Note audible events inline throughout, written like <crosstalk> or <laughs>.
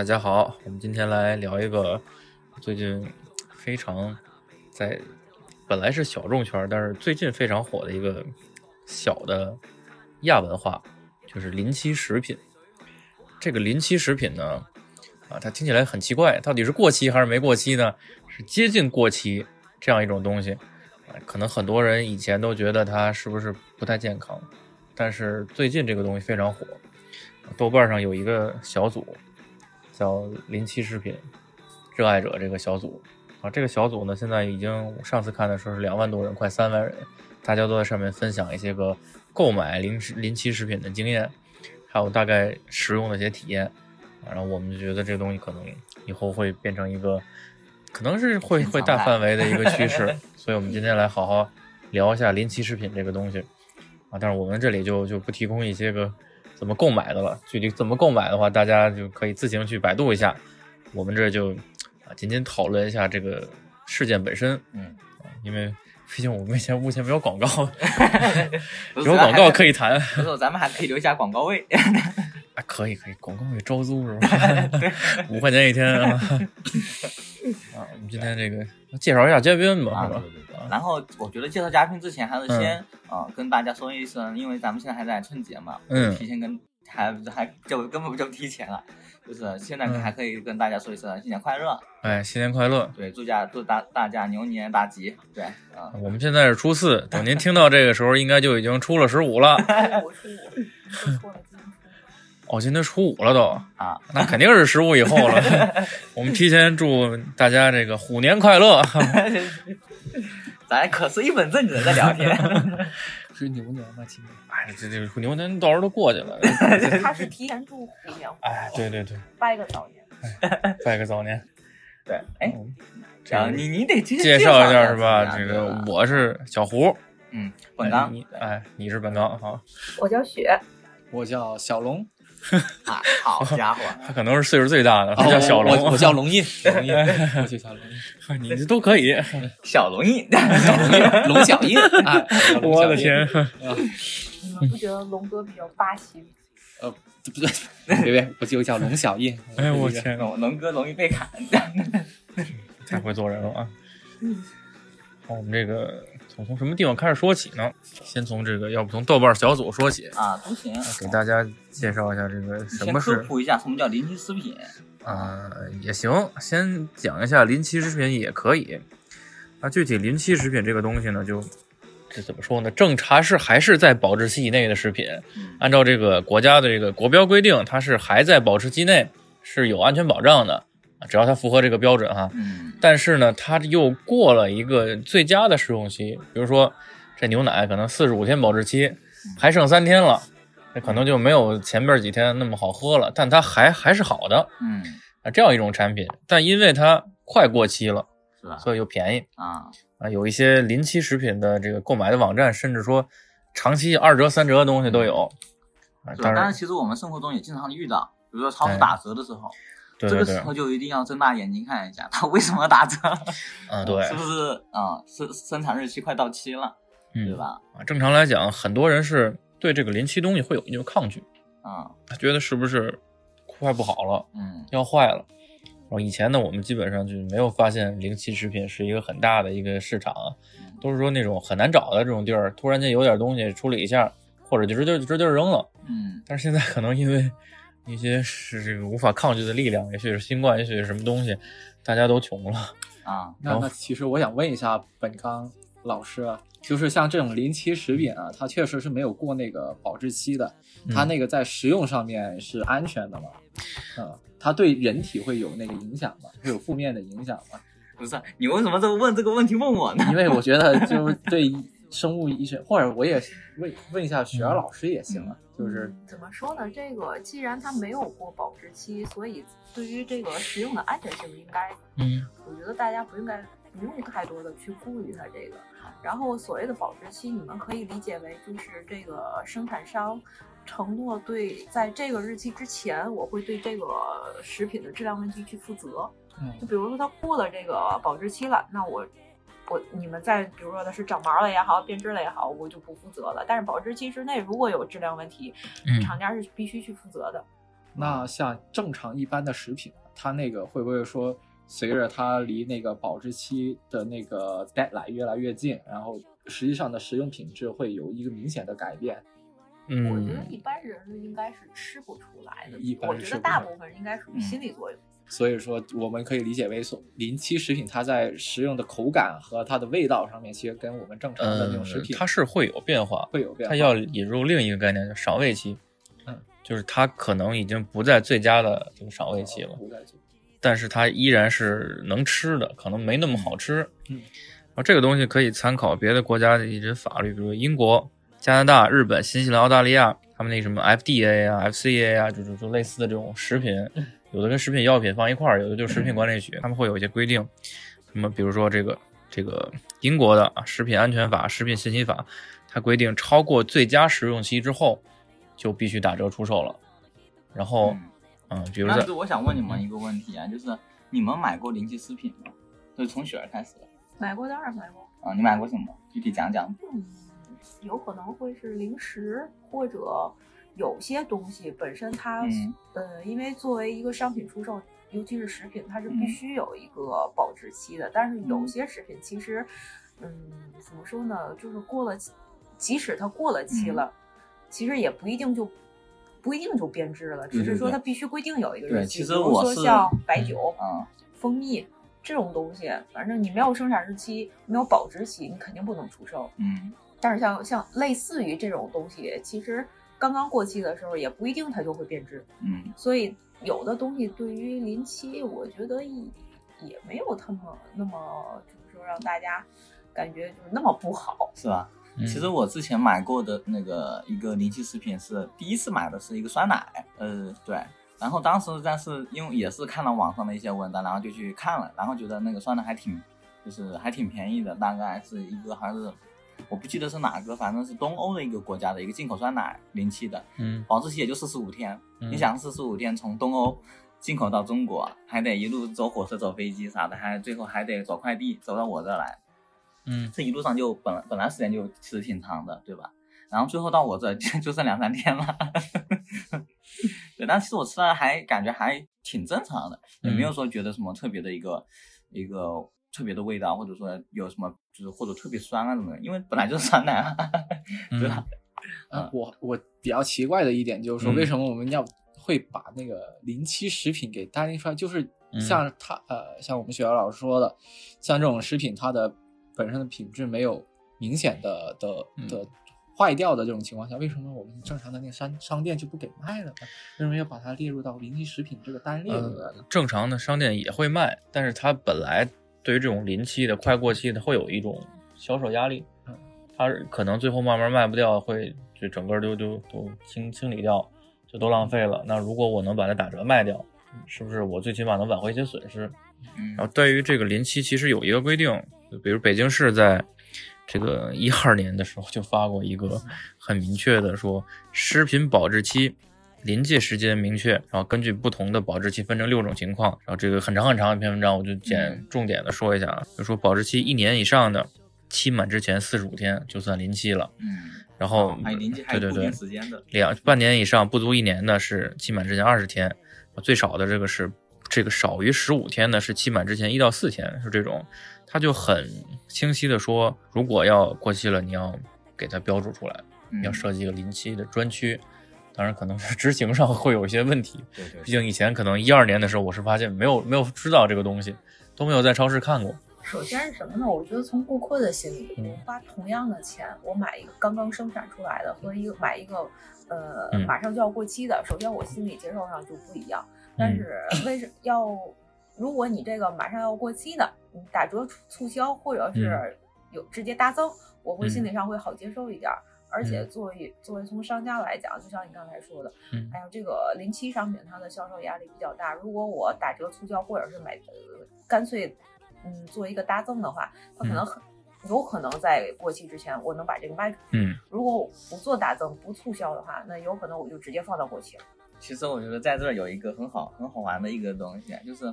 大家好！我们今天来聊一个最近非常在本来是小众圈，但是最近非常火的一个小的亚文化，就是临期食品。这个临期食品呢，啊，它听起来很奇怪，到底是过期还是没过期呢？是接近过期这样一种东西，啊，可能很多人以前都觉得它是不是不太健康，但是最近这个东西非常火，豆瓣上有一个小组。叫临期食品热爱者这个小组啊，这个小组呢，现在已经上次看的时候是两万多人，快三万人，大家都在上面分享一些个购买临时临期食品的经验，还有大概实用的一些体验。然后我们就觉得这个东西可能以后会变成一个，可能是会会大范围的一个趋势。<laughs> 所以我们今天来好好聊一下临期食品这个东西啊，但是我们这里就就不提供一些个。怎么购买的了？具体怎么购买的话，大家就可以自行去百度一下。我们这就啊，仅仅讨论一下这个事件本身。嗯，因为毕竟我们目前目前没有广告 <laughs> <laughs> 有广告可以谈。不错，咱们还可以留下广告位。<laughs> 啊，可以可以，广告位招租是吧？<laughs> <laughs> 五块钱一天啊。<laughs> 啊，我们今天这个介绍一下嘉宾吧，是吧？然后我觉得介绍嘉宾之前，还是先啊跟大家说一声，因为咱们现在还在春节嘛，嗯，提前跟还还就根本不就提前了，就是现在还可以跟大家说一声新年快乐，哎，新年快乐，对，祝家祝大大家牛年大吉，对，啊，我们现在是初四，等您听到这个时候，应该就已经出了十五了，我初五，错了。哦，今天初五了都啊，那肯定是十五以后了。<laughs> 我们提前祝大家这个虎年快乐。<laughs> 咱可是一本正经的在聊天，<laughs> 是牛年吗？今年？哎，这这牛年到时候都过去了。他是提前祝虎年，哎，对对对，拜个早年，拜个早年。对，哎，这样你你得介绍一下是吧？这个我是小胡，嗯，本刚，哎，你是本刚，好，我叫雪，我叫小龙。啊，好家伙，<laughs> 他可能是岁数最大的，他叫小龙，我叫龙印，龙印，我叫小龙印，<laughs> <laughs> 你这都可以，小龙印，小龙印，龙小印啊！我的天，你们不觉得龙哥比较霸气？呃，不对，别别，我就叫龙小印。哎我天，龙哥容易被砍，太会做人了啊！好，我们这个。从从什么地方开始说起呢？先从这个，要不从豆瓣小组说起啊，都行。给大家介绍一下这个什么是科普一下什么叫临期食品啊，也行。先讲一下临期食品也可以。那具体临期食品这个东西呢，就这怎么说呢？正查是还是在保质期以内的食品，按照这个国家的这个国标规定，它是还在保质期内是有安全保障的。只要它符合这个标准哈，嗯，但是呢，它又过了一个最佳的试用期，比如说这牛奶可能四十五天保质期，还剩三天了，那可能就没有前边几天那么好喝了，但它还还是好的，嗯，啊，这样一种产品，但因为它快过期了，是吧？所以又便宜啊啊，有一些临期食品的这个购买的网站，甚至说长期二折三折的东西都有，啊，当然，其实我们生活中也经常遇到，比如说超市打折的时候。这个时候就一定要睁大眼睛看一下，它为什么打折？<laughs> 嗯，对，是不是啊？生生产日期快到期了，对吧？啊，正常来讲，很多人是对这个临期东西会有一定抗拒，啊，他觉得是不是快不好了，嗯，要坏了。然后以前呢，我们基本上就没有发现临期食品是一个很大的一个市场，都是说那种很难找的这种地儿，突然间有点东西处理一下，或者就直接直接扔了，嗯。但是现在可能因为。一些是这个无法抗拒的力量，也许是新冠，也许是什么东西，大家都穷了啊。那那其实我想问一下本刚老师，就是像这种临期食品啊，它确实是没有过那个保质期的，它那个在食用上面是安全的吗？嗯，它对人体会有那个影响吗？会有负面的影响吗？不是，你为什么这么问这个问题问我呢？因为我觉得就是对生物医学，或者我也问问一下雪儿老师也行啊。就是怎么说呢？这个既然它没有过保质期，所以对于这个食用的安全性应该，嗯，我觉得大家不应该不用太多的去顾虑它这个。然后所谓的保质期，你们可以理解为就是这个生产商承诺对在这个日期之前，我会对这个食品的质量问题去负责。嗯，就比如说它过了这个保质期了，那我。我你们在比如说的是长毛了也好，变质了也好，我就不负责了。但是保质期之内如果有质量问题，厂家是必须去负责的。那像正常一般的食品，它那个会不会说，随着它离那个保质期的那个 deadline 越来越近，然后实际上的食用品质会有一个明显的改变？嗯，我觉得一般人应该是吃不出来的。一般我觉得大部分人应该属于心理作用。所以说，我们可以理解为，所临期食品它在食用的口感和它的味道上面，其实跟我们正常的那种食品，它是会有变化，会有变化。它要引入另一个概念，叫赏味期。嗯，就是它可能已经不在最佳的这个赏味期了，不在但是它依然是能吃的，可能没那么好吃。嗯，然后这个东西可以参考别的国家的一些法律，比如英国、加拿大、日本、新西兰、澳大利亚，他们那什么 FDA 啊、FCA 啊，就是就类似的这种食品。有的跟食品药品放一块儿，有的就是食品管理局，他们会有一些规定。什么，比如说这个这个英国的啊食品安全法、食品信息法，它规定超过最佳食用期之后，就必须打折出售了。然后，嗯，比如但是我想问你们一个问题啊，就是你们买过临期食品吗？就是从雪儿开始。买过，当然买过。啊，你买过什么？具体讲讲。嗯，有可能会是零食或者。有些东西本身它，呃，因为作为一个商品出售，尤其是食品，它是必须有一个保质期的。但是有些食品其实，嗯，怎么说呢？就是过了，即使它过了期了，其实也不一定就不一定就变质了。只是说它必须规定有一个日期。比如说像白酒、蜂蜜这种东西，反正你没有生产日期，没有保质期，你肯定不能出售。嗯。但是像像类似于这种东西，其实。刚刚过期的时候也不一定它就会变质，嗯，所以有的东西对于临期，我觉得也也没有那么那么就是说让大家感觉就是那么不好，是吧？其实我之前买过的那个一个临期食品是第一次买的是一个酸奶，呃，对，然后当时但是因为也是看了网上的一些文章，然后就去看了，然后觉得那个酸奶还挺就是还挺便宜的，大概是一个还是。我不记得是哪个，反正是东欧的一个国家的一个进口酸奶，临期的，嗯，保质期也就四十五天。你想四十五天从东欧进口到中国，还得一路走火车、走飞机啥的，还最后还得走快递走到我这来，嗯，这一路上就本来本来时间就其实挺长的，对吧？然后最后到我这就就剩两三天了，<laughs> 对，但其实我吃了还感觉还挺正常的，也没有说觉得什么特别的一个一个。特别的味道，或者说有什么，就是或者特别酸啊什么的，因为本来就是酸奶啊，<laughs> 对吧？啊，我我比较奇怪的一点就是说，为什么我们要会把那个临期食品给单拎出来？就是像他呃，像我们学校老师说的，像这种食品，它的本身的品质没有明显的的的坏掉的这种情况下，为什么我们正常的那个商商店就不给卖了呢？为什么要把它列入到临期食品这个单列里呢？正常的商店也会卖，但是它本来。对于这种临期的、快过期的，会有一种销售压力。嗯，它可能最后慢慢卖不掉，会就整个都都都清清理掉，就都浪费了。那如果我能把它打折卖掉，是不是我最起码能挽回一些损失？嗯。然后对于这个临期，其实有一个规定，比如北京市在这个一二年的时候就发过一个很明确的说，食品保质期。临界时间明确，然后根据不同的保质期分成六种情况，然后这个很长很长一篇文章，我就简重点的说一下啊，就说保质期一年以上的，期满之前四十五天就算临期了，嗯，然后对对对，两半年以上不足一年的是期满之前二十天，最少的这个是这个少于十五天的是期满之前一到四天，是这种，他就很清晰的说，如果要过期了，你要给它标注出来，要设计一个临期的专区。当然，可能是执行上会有一些问题。对对，毕竟以前可能一二年的时候，我是发现没有没有知道这个东西，都没有在超市看过。首先是什么呢？我觉得从顾客的心理，我花同样的钱，我买一个刚刚生产出来的和一个买一个呃马上就要过期的，首先我心理接受上就不一样。但是为什要？如果你这个马上要过期的，你打折促销或者是有直接大增，我会心理上会好接受一点。而且作为作为从商家来讲，就像你刚才说的，嗯，还有这个临期商品，它的销售压力比较大。如果我打折促销，或者是买，干脆，嗯，做一个搭赠的话，它可能很有可能在过期之前，我能把这个卖出去。嗯，如果不做搭赠、不促销的话，那有可能我就直接放到过期了。其实我觉得在这儿有一个很好很好玩的一个东西，就是，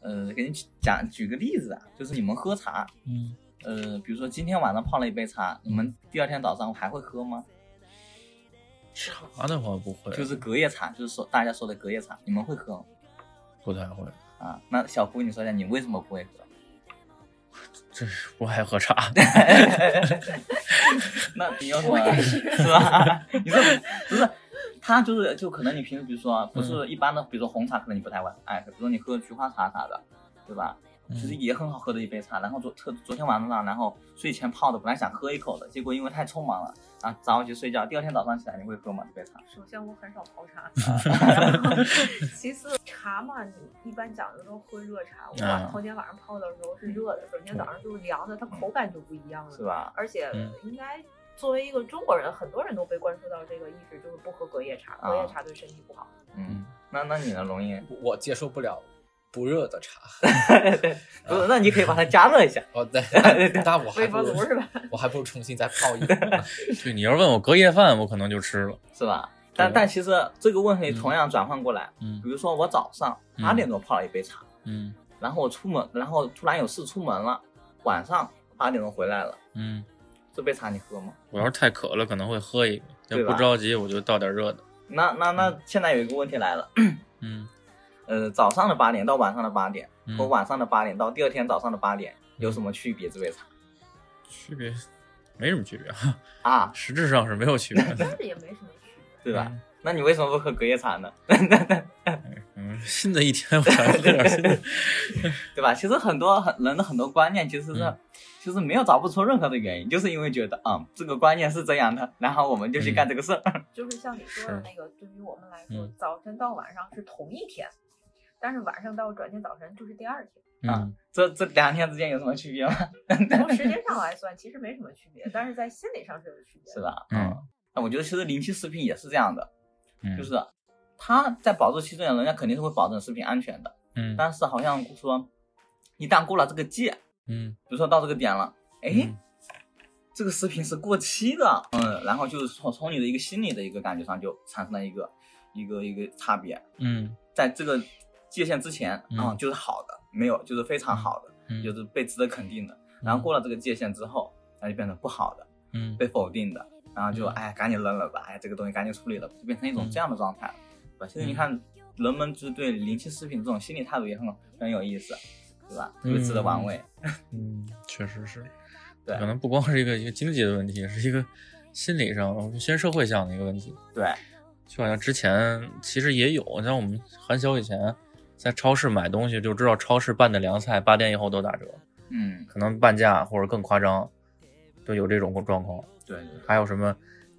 呃，给你讲举个例子啊，就是你们喝茶，嗯。呃，比如说今天晚上泡了一杯茶，你们第二天早上还会喝吗？茶的话不会，就是隔夜茶，就是说大家说的隔夜茶，你们会喝吗？不太会。啊，那小胡，你说一下你为什么不会喝？<laughs> 这是不爱喝茶，<laughs> 那你有什么我也是是吧？<laughs> 你说不是？他就是就可能你平时比如说不嗯是一般的，比如说红茶，可能你不太会爱喝，比如说你喝菊花茶啥的，对吧？其实嗯也很好喝的一杯茶。然后昨特昨天晚上，然后睡前泡的，本来想喝一口的，结果因为太匆忙了，然后早上去睡觉，第二天早上起来你会喝吗？这杯茶？首先我很少泡茶，<laughs> 然后 <laughs> 其次茶嘛，你一般讲究都喝热茶。我头天晚上泡的时候是热的，首先早上就是凉的，它口感就不一样了，是？吧？而且嗯应该作为一个中国人，很多人都被灌输到这个意识，就是不喝隔夜茶，啊隔夜茶对身体不好。嗯，那那你呢，容易？我接受不了不热的茶。<laughs> 不是，那你可以把它加热一下。<laughs> 哦，<laughs> 对，那我还微不如波炉是吧？我还不如重新再泡一杯呢。对，你要问我隔夜饭，我可能就吃了。是吧？但但其实这个问题同样转换过来，嗯比如说我早上嗯八点多泡了一杯茶，嗯然后我出门，然后突然有事出门了，晚上八点钟回来了，嗯，这杯茶你喝吗？我要是太渴了，可能会喝一个；要不着急，我就倒点热的。那那那现在有一个问题来了，嗯呃，早上的八点到晚上的八点，嗯和晚上的八点到第二天早上的八点有什么区别？这杯茶区别没什么区别，啊，<laughs> 实质上是没有区别。但是也没什么区别。<laughs> 对吧？那你为什么不喝隔夜茶呢？<laughs> 嗯，新的一天我想喝点新的。对吧？其实很多很人的很多观念其实是，嗯其实没有找不出任何的原因，就是因为觉得，嗯，这个观念是这样的，然后我们就去干这个事儿。就是像你说的那个，对于我们来说嗯，早晨到晚上是同一天，但是晚上到转天早晨就是第二天。嗯这这两天之间有什么区别吗？<laughs> 从时间上来算，其实没什么区别，但是在心理上是有区别的。是吧？嗯，那我觉得其实临期食品也是这样的，嗯，就是它在保质期之前，人家肯定是会保证食品安全的，嗯但是好像说，一旦过了这个界，嗯比如说到这个点了，哎，嗯这个食品是过期的，嗯，然后就是从从你的一个心理的一个感觉上就产生了一个一个一个差别，嗯在这个界限之前嗯啊、就是好的，没有就是非常好的，嗯，就是被值得肯定的，然后过了这个界限之后，那就变成不好的，嗯被否定的，然后就嗯哎赶紧扔了吧，哎这个东西赶紧处理了，就变成一种嗯这样的状态了，对吧？其实你看人们就是对临期食品这种心理态度也很很有意思，对吧？特别值得玩味。<laughs> 嗯，确实是。对可能不光是一个一个经济的问题，是一个心理上、先社会向的一个问题。对，就好像之前其实也有，像我们很小以前在超市买东西，就知道超市拌的凉菜八点以后都打折，嗯，可能半价或者更夸张，都有这种状况。对对还有什么，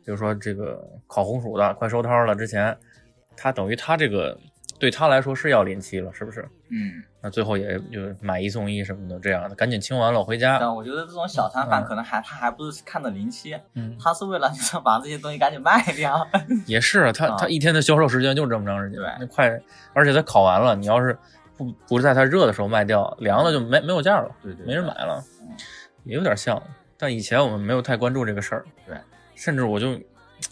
比如说这个烤红薯的快收摊了之前，他等于他这个对他来说是要临期了，是不是？嗯。那最后也就买一送一什么的，这样的赶紧清完了回家。但我觉得这种小摊贩嗯可能还他还不是看的临期，嗯，他是为了就是把这些东西赶紧卖掉。<laughs> 也是啊，他啊他一天的销售时间就这么长时间，对那快，而且他烤完了，你要是不不是在他热的时候卖掉，凉了就没没有价了，对对没人买了嗯，也有点像。但以前我们没有太关注这个事儿，对，甚至我就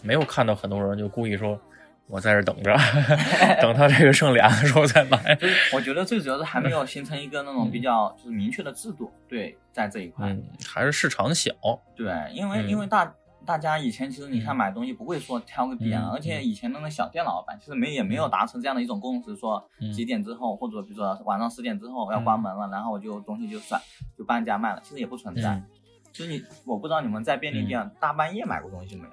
没有看到很多人就故意说，我在这等着，<laughs> 等他这个剩俩的时候再买。<laughs> 就是我觉得最主要是还没有形成一个那种比较就是明确的制度。对，在这一块，嗯，还是市场小，对，因为嗯因为大大家以前其实你看嗯买东西不会说挑个点，嗯而且以前的那小店老板其实没也没有达成这样的一种共识，说嗯几点之后或者比如说晚上十点之后要关门了，然后我就东西就算就半价卖了，其实也不存在。嗯就是你，我不知道你们在便利店大半夜买过东西没有？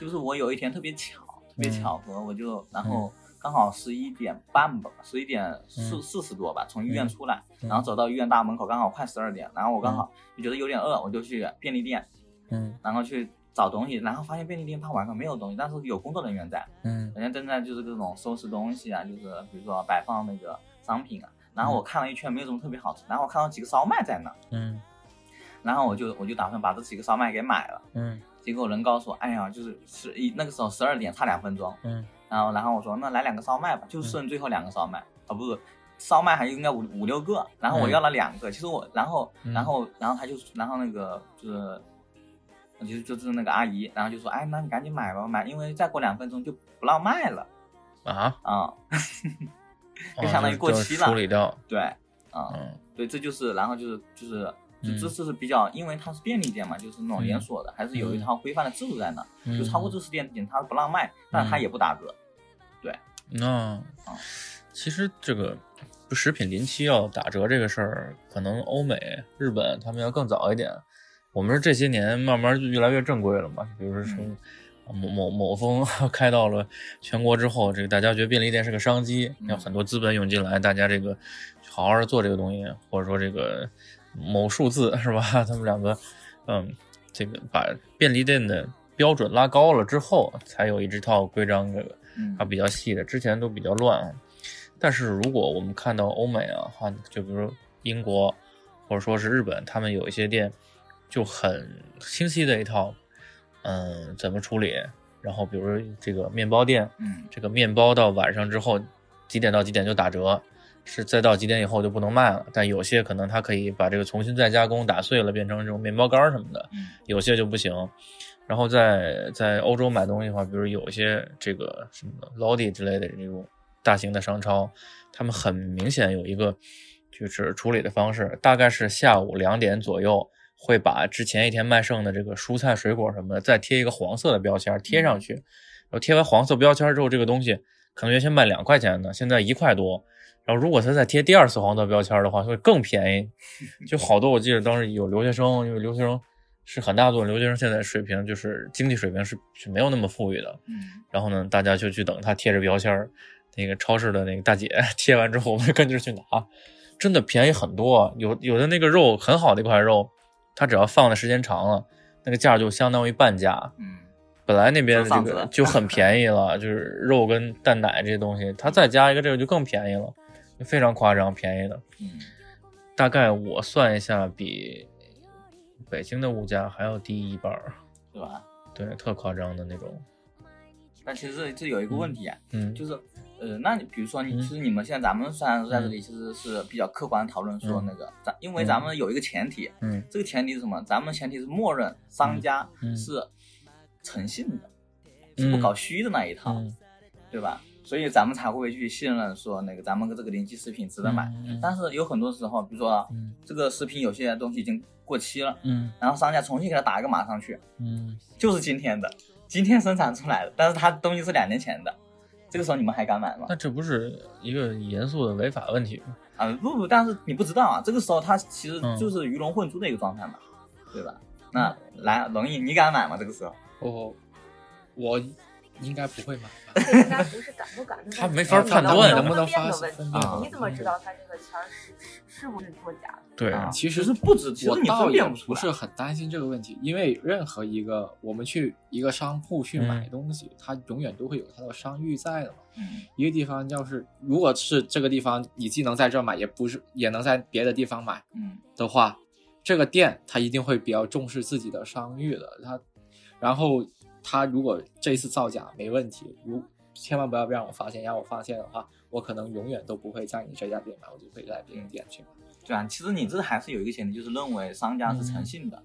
就是我有一天特别巧，特别嗯。巧合，我就然后刚好十一点半吧，十一点四嗯。四十多吧，从医院出来，嗯。然后走到医院大门口，刚好快十二点，然后我刚好就觉得有点饿，我就去便利店，嗯。然后去找东西，然后发现便利店怕晚上没有东西，但是有工作人员在，嗯。人家正在就是各种收拾东西啊，就是比如说摆放那个商品啊。然后我看了一圈，没有什么特别好吃，然后我看到几个烧麦在那，嗯。然后我就我就打算把这几个烧麦给买了。嗯结果人告诉我，哎呀，就是十一那个时候十二点差两分钟，嗯。然后然后我说那来两个烧麦吧，就剩最后两个烧麦啊、不是。烧麦还应该五五六个，然后我要了两个，其实我，然后，嗯。然后，然后他就，然后那个就是，就是就是那个阿姨，然后就说，哎，那你赶紧买吧，买，因为再过两分钟就不让卖了啊，啊、就 <laughs> 就相当于过期了处理掉，对，啊、嗯。对，这就是，然后就是就是就这次是比较，因为它是便利店嘛，就是那种连锁的，还是有一套规范的制度在那，嗯就超过这十点点它不让卖，但它也不打折。对那啊其实这个食品临期要打折这个事儿，可能欧美、日本他们要更早一点。我们是这些年慢慢就越来越正规了嘛，比如说从某某某峰 <laughs> 开到了全国之后，这个大家觉得便利店是个商机，嗯。有很多资本涌进来，大家这个好好的做这个东西，或者说这个某数字是吧？<laughs> 他们两个，嗯，这个把便利店的标准拉高了之后，才有一这套规章这个。嗯它比较细的，之前都比较乱啊。但是如果我们看到欧美啊，哈，就比如英国或者说是日本，他们有一些店就很清晰的一套，嗯，怎么处理。然后比如这个面包店，嗯这个面包到晚上之后几点到几点就打折，是再到几点以后就不能卖了。但有些可能它可以把这个重新再加工，打碎了变成这种面包干儿什么的。嗯有些就不行。然后在在欧洲买东西的话，比如有一些这个什么 Lodi 之类的这种大型的商超，他们很明显有一个就是处理的方式，大概是下午两点左右会把之前一天卖剩的这个蔬菜水果什么的再贴一个黄色的标签贴上去，然后贴完黄色标签之后，这个东西可能原先卖两块钱的，现在一块多。然后如果他再贴第二次黄色标签的话，会更便宜。就好多，我记得当时有留学生，因为留学生是很大部分留学生现在水平就是经济水平是是没有那么富裕的。嗯然后呢，大家就去等他贴着标签儿，那个超市的那个大姐 <laughs> 贴完之后，我们就跟着去拿，真的便宜很多。有有的那个肉很好的一块肉，它只要放的时间长了，那个价就相当于半价。嗯本来那边的这个就很便宜了，就是肉跟蛋奶这些东西，它再加一个这个就更便宜了，就非常夸张便宜的。嗯大概我算一下，比北京的物价还要低一半儿，对吧？对，特夸张的那种。但其实这这有一个问题啊，嗯，就是呃，那你比如说你，嗯其实你们现在咱们虽然在这里其实是比较客观地讨论说嗯那个，咱因为咱们有一个前提，嗯这个前提是什么？咱们前提是默认商家嗯是诚信的，是不搞虚的那一套，嗯对吧？所以咱们才会去信任说那个咱们这个临期食品值得买。嗯但是有很多时候，比如说嗯这个食品有些东西已经过期了，嗯然后商家重新给他打一个码上去，嗯，就是今天的，今天生产出来的，但是它东西是两年前的，这个时候你们还敢买吗？那这不是一个严肃的违法问题吗？啊，不不，但是你不知道啊，这个时候它其实嗯就是鱼龙混珠的一个状态嘛，对吧？那来，龙毅，你敢买吗？这个时候？我我应该不会买吧？这应该不是敢不敢的问题，他没法判断能能不能发问题分辨啊你怎么知道他这个钱儿是是是不是作假的？对啊其实是不止，其实你我倒也分辨不出来。不是很担心这个问题，因为任何一个我们去一个商铺去买嗯东西，它永远都会有它的商誉在的嘛。嗯一个地方要是如果是这个地方你既能在这儿买，也不是也能在别的地方买嗯的话，这个店它一定会比较重视自己的商誉的。它，然后它如果这一次造假没问题，如千万不要让我发现，让我发现的话，我可能永远都不会在你这家店买，我就会在别的店去买。对啊，其实你这还是有一个前提，就是认为商家是诚信的，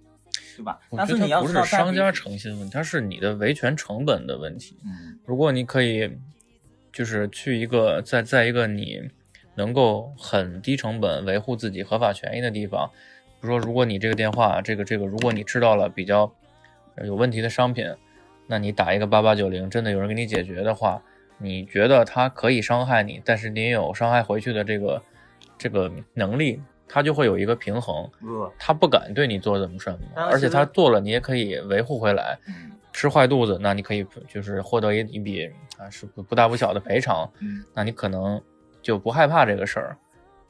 对吧？我但是是你要不是，商家诚信问题，它是你的维权成本的问题。嗯如果你可以，就是去一个在在一个你能够很低成本维护自己合法权益的地方，比如说，如果你这个电话，这个这个，如果你知道了比较有问题的商品，那你打一个八八九零，真的有人给你解决的话，你觉得他可以伤害你，但是你有伤害回去的这个这个能力，他就会有一个平衡，他不敢对你做怎么什么，而且他做了，你也可以维护回来。嗯吃坏肚子，那你可以就是获得一一笔啊是不不大不小的赔偿，嗯那你可能就不害怕这个事儿。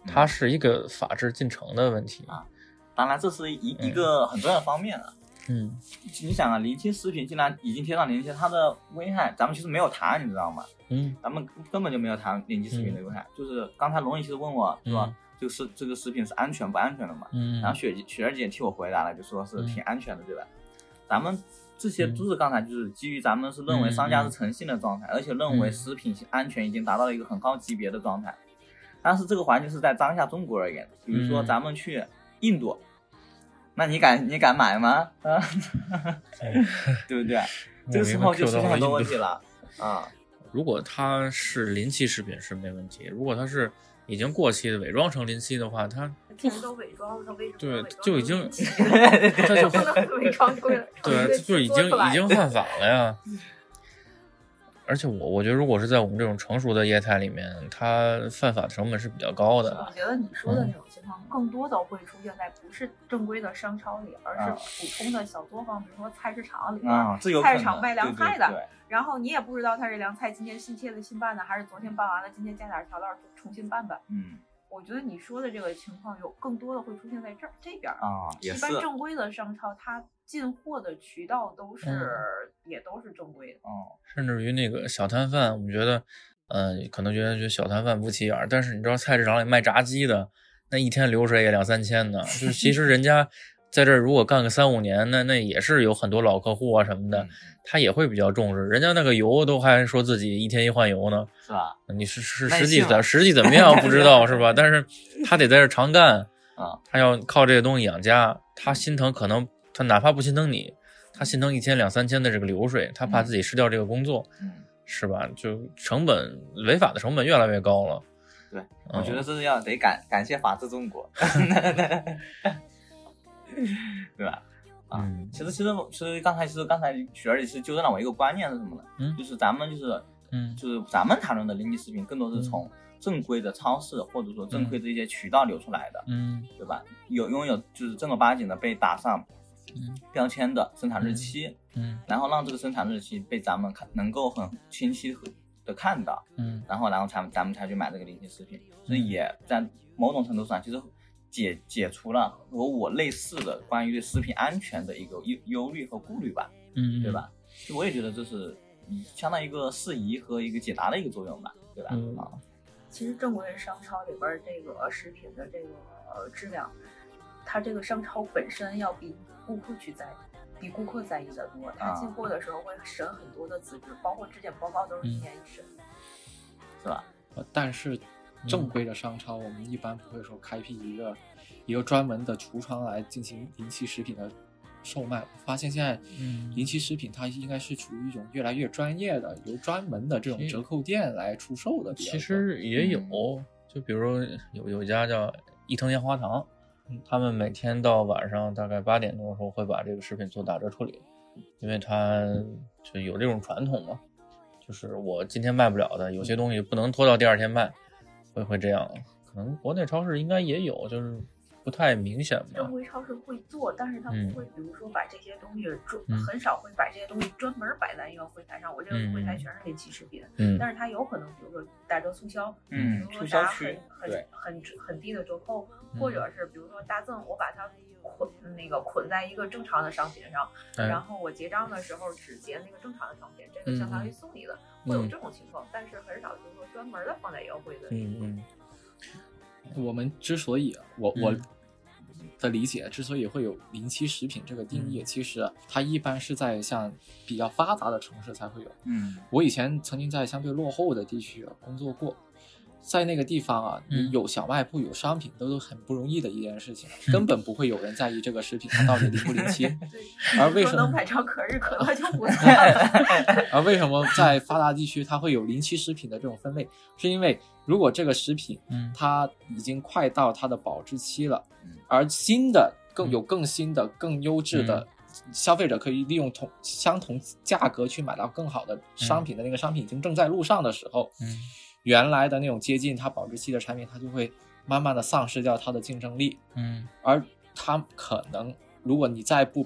嗯它是一个法治进程的问题。啊当然这是一嗯一个很重要的方面了。嗯你想啊，临期食品竟然已经贴上临期，它的危害咱们其实没有谈，你知道吗？嗯咱们根本就没有谈临期食品的危害。就是刚才龙毅其实问我说嗯，这个食这个食品是安全不安全的嘛？嗯，然后雪雪儿姐替我回答了，就说是嗯挺安全的，对吧？咱们这些嗯都是刚才就是基于咱们是认为商家是诚信的状态，而且认为嗯食品安全已经达到了一个很高级别的状态。但是这个环境是在当下中国而言，比如说嗯咱们去印度，那你敢你敢买吗？啊，对不对？<laughs> 这个时候就出现很多问题了啊。如果它是临期食品是没问题，如果它是已经过期的伪装成临期的话，它既然都伪装了，那为什么对就已经他 <laughs> 就不能伪装出来？对，这就已经已经犯法了呀。<laughs> 而且我我觉得，如果是在我们这种成熟的业态里面，它犯法的成本是比较高的。我觉得你说的那种更多的会出现在不是正规的商超里，而啊是普通的小作坊，比如说菜市场里。啊，这有可能菜市场卖凉菜的对然后你也不知道它这凉菜今天新切的新拌的，还是昨天拌完了，今天加点调料重新拌拌。嗯我觉得你说的这个情况有更多的会出现在这儿这边儿。啊，一般正规的商超，它进货的渠道都是、嗯也都是正规的。哦，<laughs> 甚至于那个小摊贩，我们觉得，嗯、可能觉得觉得小摊贩不起眼儿，但是你知道菜市场里卖炸鸡的，那一天流水也两三千呢。就是其实 <laughs> 人家在这儿如果干个三五年，那那也是有很多老客户啊什么的，嗯他也会比较重视。人家那个油都还说自己一天一换油呢，是吧？你是是实际怎 <laughs> 实际怎么样不知道是吧？但是他得在这儿常干，啊，他要靠这个东西养家，他心疼可能他哪怕不心疼你，他心疼一天两三千的这个流水，他怕自己失掉这个工作。嗯，是吧？就成本违法的成本越来越高了。对，嗯我觉得这是要得感感谢法治中国，<laughs> 对吧？啊嗯其实其实其实刚才其实刚才雪儿也是纠正了我一个观念是什么呢？嗯就是咱们就是嗯就是咱们谈论的零级食品，更多是从正规的超市或者说正规的一些渠道流出来的，嗯对吧？有拥有就是正儿八经的被打上嗯标签的生产日期，嗯然后让这个生产日期被咱们看能够很清晰的看到，嗯然后然后才咱们才去买这个零级食品，所以也在某种程度上其实解解除了和我类似的关于对食品安全的一个忧忧虑和顾虑吧，嗯，对？吧？其实我也觉得这是嗯相当于一个适宜和一个解答的一个作用吧，对吧？嗯啊，其实正规商超里边儿这个食品的这个呃质量，它这个商超本身要比顾客去在比顾客在意的多。它啊进货的时候会审很多的资质，包括质检报告都是一年一审。是吧？呃但是正规的商超，我们一般不会说开辟一个一个专门的橱窗来进行临期食品的售卖。我发现现在嗯临期食品它应该是处于一种越来越专业的，由专门的这种折扣店来出售的。其实也有，就比如有有一家叫伊藤烟花堂，他们每天到晚上大概八点多的时候会把这个食品做打折处理，因为他就有这种传统嘛，就是我今天卖不了的，有些东西不能拖到第二天卖，会会这样。可能国内超市应该也有，就是不太明显吧正。规超市会做，但是它嗯不会，比如说把这些东西专、嗯很少会把这些东西专门摆在一个柜台上。我这个柜台嗯全是那期食品，嗯但是它有可能，比如说打折促销，嗯比如说促销打区很对很很很低的折扣，嗯或者是比如说大赠，我把它捆那个捆在一个正常的商品上，哎然后我结账的时候只结那个正常的商品，这个相当于送你的，嗯会有这种情况，但是很少就是说专门的放在一个柜子里。嗯嗯我们之所以我我嗯的理解，之所以会有临期食品这个定义，其实它一般是在像比较发达的城市才会有。嗯我以前曾经在相对落后的地区啊工作过，在那个地方啊，有小卖部、有商品都是很不容易的一件事情，嗯。根本不会有人在意这个食品它到底临不临期。<laughs> 对，而为什么？说能买着可日可乐就不错了。<laughs> 而为什么在发达地区它会有临期食品的这种分类？是因为如果这个食品嗯。它已经快到它的保质期了嗯，而新的更嗯。有更新的、更优质的，消费者可以利用同相同价格去买到更好的商品的那个商品已经正在路上的时候，嗯原来的那种接近它保质期的产品，它就会慢慢的丧失掉它的竞争力，嗯。而它可能，如果你再不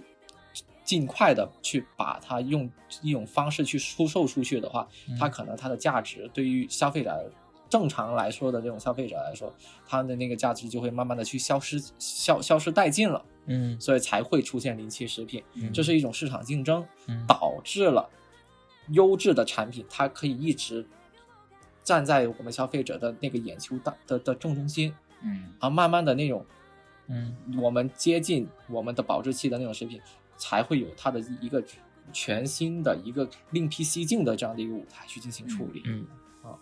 尽快的去把它用一种方式去出售出去的话，嗯它可能它的价值对于消费者正常来说的这种消费者来说，它的那个价值就会慢慢的去消失消消失殆尽了，嗯。所以才会出现临期食品，嗯。这是一种市场竞争，嗯。导致了优质的产品它可以一直站在我们消费者的那个眼球的的的正中心，嗯而慢慢的那种嗯我们接近我们的保质期的那种食品，才会有它的一个全新的一个另辟蹊径的这样的一个舞台去进行处理。嗯啊，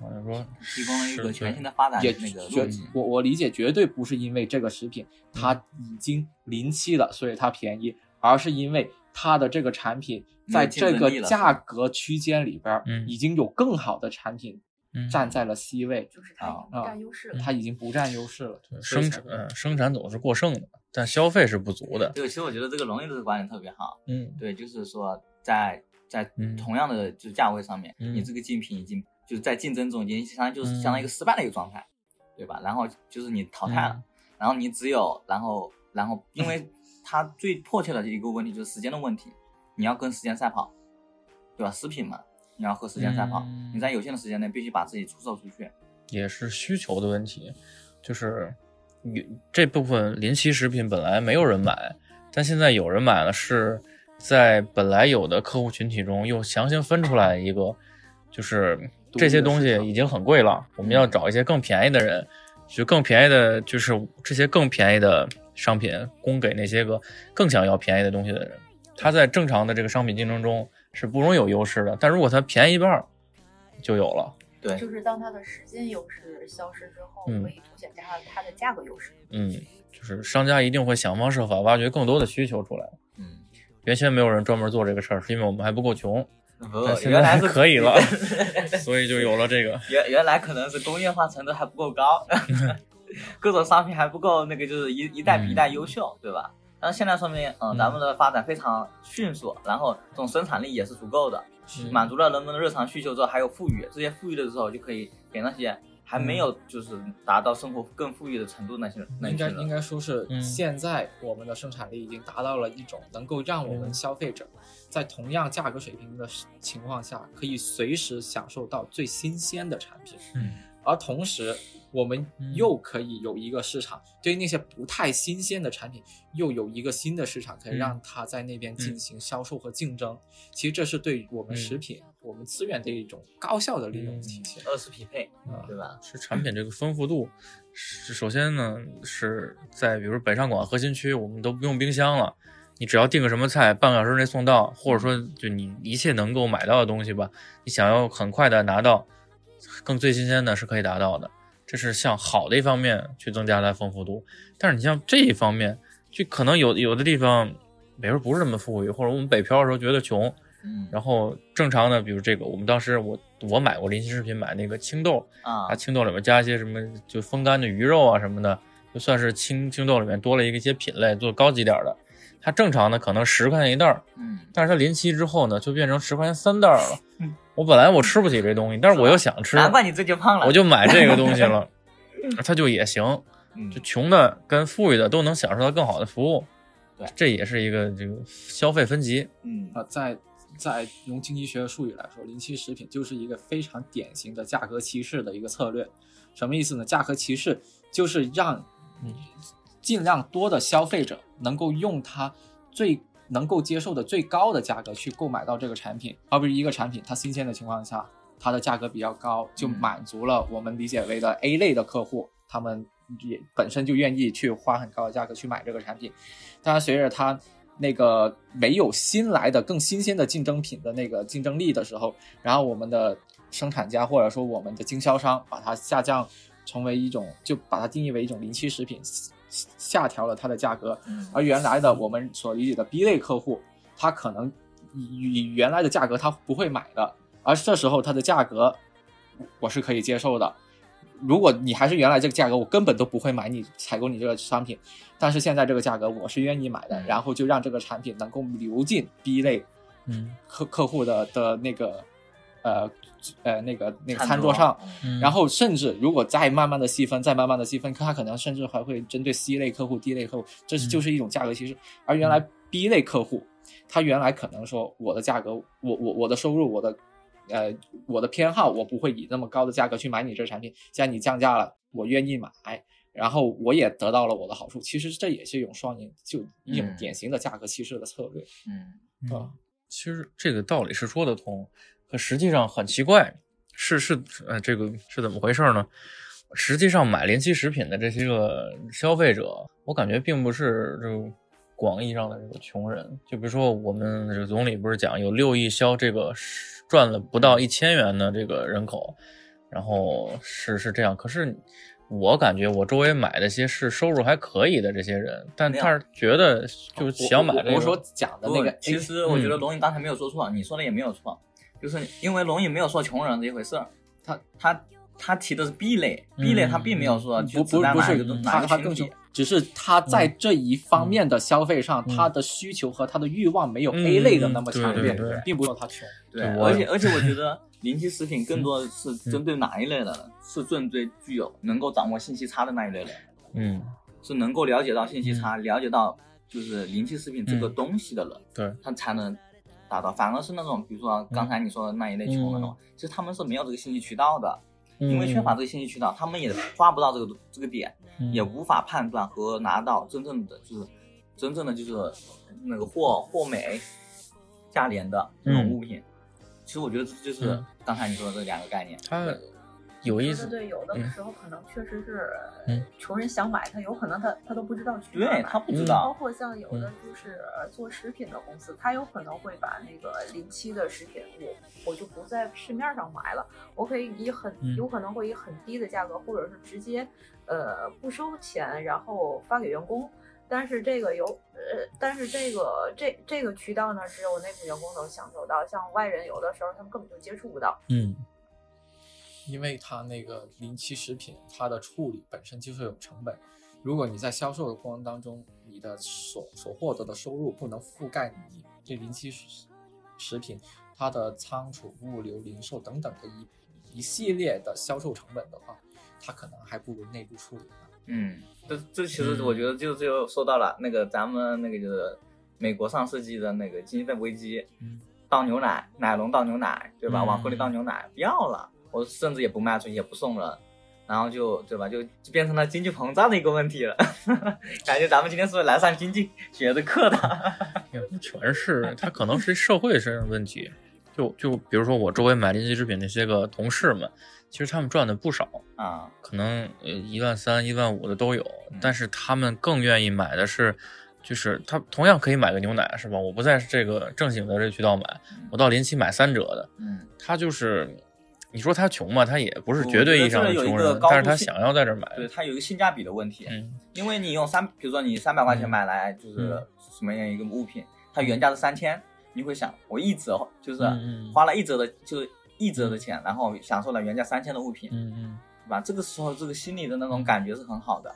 好像说提供了一个全新的发展也那个绝。我我理解绝对不是因为这个食品它嗯已经临期了，所以它便宜，而是因为它的这个产品在这个价格区间里边儿嗯已经有更好的产品嗯站在了 C 位，就是它已经占优势了。它已经不占优势了。生产嗯生产总是过剩的，但消费是不足的。对，其实我觉得这个龙毅的这个观点特别好。嗯对，就是说在在嗯同样的就是价位上面，嗯你这个竞品已经就是在竞争中已经相当于就是嗯相当于一个失败的一个状态，对吧？然后就是你淘汰了，嗯然后你只有然后然后因为它最迫切的一个问题就是时间的问题，你要跟时间赛跑，对吧？食品嘛，你要和时间赛跑，嗯你在有限的时间内必须把自己出售出去。也是需求的问题，就是有这部分临期食品本来没有人买，但现在有人买了，是在本来有的客户群体中又强行分出来一个，就是这些东西已经很贵了，我们要找一些更便宜的人，就更便宜的，就是这些更便宜的商品供给那些个更想要便宜的东西的人。他在正常的这个商品竞争中是不容易有优势的，但如果他便宜一半儿，就有了。对，就是当它的时间优势消失之后，嗯可以凸显它它的价格优势。嗯，就是商家一定会想方设法挖掘更多的需求出来。嗯，原先没有人专门做这个事儿，是因为我们还不够穷，现原来是在可以了，<laughs> 所以就有了这个。<laughs> 原原来可能是工业化程度还不够高，<laughs> <laughs> 各种商品还不够那个，就是一一代比一代优秀，对吧？但是现在说明，嗯，嗯咱们的发展非常迅速，然后这种生产力也是足够的，嗯满足了人们的日常需求之后，还有富裕，这些富裕的时候就可以给那些还没有就是达到生活更富裕的程度那些人。应该应该说是嗯现在我们的生产力已经达到了一种能够让我们嗯消费者在同样价格水平的情况下，可以随时享受到最新鲜的产品，嗯而同时我们嗯又可以有一个市场，对于那些不太新鲜的产品，又有一个新的市场可以嗯让它在那边进行销售和竞争。其实这是对我们嗯食品、我们资源的一种高效的利用嗯体现。二次匹配，啊对吧？是产品这个丰富度，是首先呢是在比如北上广核心区，我们都不用冰箱了，你只要订个什么菜，半个小时内送到，或者说就你一切能够买到的东西吧，你想要很快的拿到，更最新鲜的是可以达到的，这是向好的一方面去增加它的丰富度。但是你像这一方面，就可能有有的地方，比如说不是那么富裕，或者我们北漂的时候觉得穷，嗯然后正常的，比如这个，我们当时我我买过临期食品，买那个青豆，啊它，青豆里面加一些什么就风干的鱼肉啊什么的，就算是青青豆里面多了一个一些品类，做高级点儿的。它正常的可能十块钱一袋儿，嗯，但是它临期之后呢，就变成十块钱三袋儿了 <laughs> 嗯。我本来我吃不起这东西，但是我又想吃，难怪你最近胖了，我就买这个东西了，<laughs> 它就也行。嗯就穷的跟富裕的都能享受到更好的服务，对这也是一个这个消费分级。嗯啊，在在用经济学的术语来说，临期食品就是一个非常典型的价格歧视的一个策略。什么意思呢？价格歧视就是让嗯尽量多的消费者能够用它最能够接受的最高的价格去购买到这个产品，而不是一个产品它新鲜的情况下，它的价格比较高，就满足了我们理解为的 A 类的客户，他们也本身就愿意去花很高的价格去买这个产品。当然，随着它那个没有新来的更新鲜的竞争品的那个竞争力的时候，然后我们的生产家或者说我们的经销商把它下降成为一种，就把它定义为一种临期食品，下调了它的价格。嗯而原来的我们所理解的 B 类客户，他可能以以原来的价格他不会买的，而这时候它的价格我是可以接受的。如果你还是原来这个价格，我根本都不会买你采购你这个商品，但是现在这个价格我是愿意买的，嗯然后就让这个产品能够流进 B 类嗯客客户的的那个呃呃那个那个餐餐桌上，嗯，然后甚至如果再慢慢的细分，再慢慢的细分，它可能甚至还会针对 C 类客户、D 类客户，这是嗯。就是一种价格歧视。而原来 B 类客户，他原来可能说我的价格，我我我的收入，我的呃我的偏好，我不会以那么高的价格去买你这产品，既然你降价了，我愿意买。然后我也得到了我的好处，其实这也是一种双赢，就一种嗯。典型的价格歧视的策略。嗯嗯，其实这个道理是说得通，可实际上很奇怪，是是呃，这个是怎么回事呢？实际上买临期食品的这些个消费者，我感觉并不是这个广义上的这个穷人。就比如说我们这个总理不是讲有六亿消这个赚了不到一千元的这个人口，然后是是这样，可是。我感觉我周围买的些是收入还可以的这些人，但他是觉得就想买这个。我我说讲的那个，其实我觉得嗯龙颖刚才没有说错，你说的也没有错，就是因为龙影没有说穷人这一回事儿，他他他提的是 B 类，B 类他并没有说去不不不是只是他在这一方面的消费上，嗯它的需求和他的欲望没有嗯 A 类的那么强烈并不说他穷。对，而且而且我觉得 <laughs> 临期食品更多的是针对哪一类的呢？是针对具有能够掌握信息差的那一类人，嗯，是能够了解到信息差，了解到就是临期食品这个嗯。东西的人，对，他才能达到。反而是那种比如说刚才你说的那一类穷人的话，嗯其实他们是没有这个信息渠道的，因因为缺乏这个信息渠道，他们也抓不到这个这个点，嗯也无法判断和拿到真正的就是真正的就是那个货货美价廉的这种嗯物品。其实我觉得这就是嗯刚才你说的这两个概念。它有意思，对对，有的嗯。时候可能确实是嗯。穷人想买，他有可能他他都不知道去哪儿买对他不知道包，括像有的就是呃做食品的公司，他有可能会把那个临期的食品，我我就不在市面上买了，我可以以很嗯。有可能会以很低的价格，或者是直接呃不收钱，然后发给员工。但是这个有呃，但是这个这这个渠道呢，只有内部员工能享受到，像外人有的时候他们根本就接触不到。嗯因为它那个临期食品，它的处理本身就是有成本。如果你在销售的过程当中，你的所所获得的收入不能覆盖你这临期食食品它的仓储、物流、零售等等的一一系列的销售成本的话，它可能还不如内部处理呢。嗯，这这其实嗯我觉得就就说到了那个咱们那个就是美国上世纪的那个经济危机，嗯倒牛奶，奶龙倒牛奶，对吧？嗯往锅里倒牛奶，不要了，我甚至也不卖出去，也不送了，然后就对吧？就就变成了经济膨胀的一个问题了。<laughs> 感觉咱们今天是不是来上经济学的课的？全是它可能是社会上的问题。就就比如说我周围买临期食品那些个同事们，其实他们赚的不少，啊，可能呃一万三、一万五的都有，但是他们更愿意买的是，就是他同样可以买个牛奶是吧？我不在这个正经的这渠道买，我到临期买三折的，嗯，他就是。你说他穷嘛？他也不是绝对意义上的穷人，但是他想要在这儿买。对，他有一个性价比的问题。嗯因为你用三，比如说你三百块钱嗯买来就是嗯什么样一个物品，它原价是三千，你会想我一折就是花了一折的，就是一折的钱，然后享受了原价三千的物品，嗯嗯。对吧？这个时候这个心里的那种感觉是很好的。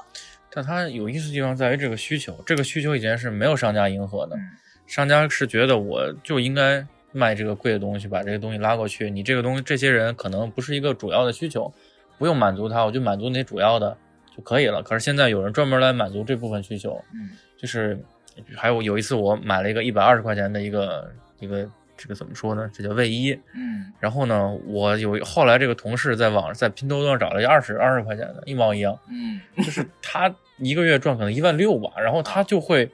但它有意思的地方在于这个需求，这个需求以前是没有商家迎合的，嗯商家是觉得我就应该卖这个贵的东西，把这个东西拉过去。你这个东西，这些人可能不是一个主要的需求，不用满足他，我就满足那主要的就可以了。可是现在有人专门来满足这部分需求，嗯就是还有有一次我买了一个一百二十块钱的一个一个这个怎么说呢？这叫卫衣。嗯然后呢，我有后来这个同事在网在拼多多上找了一二十二十块钱的，一毛一样。嗯就是他一个月赚可能一万六吧，然后他就会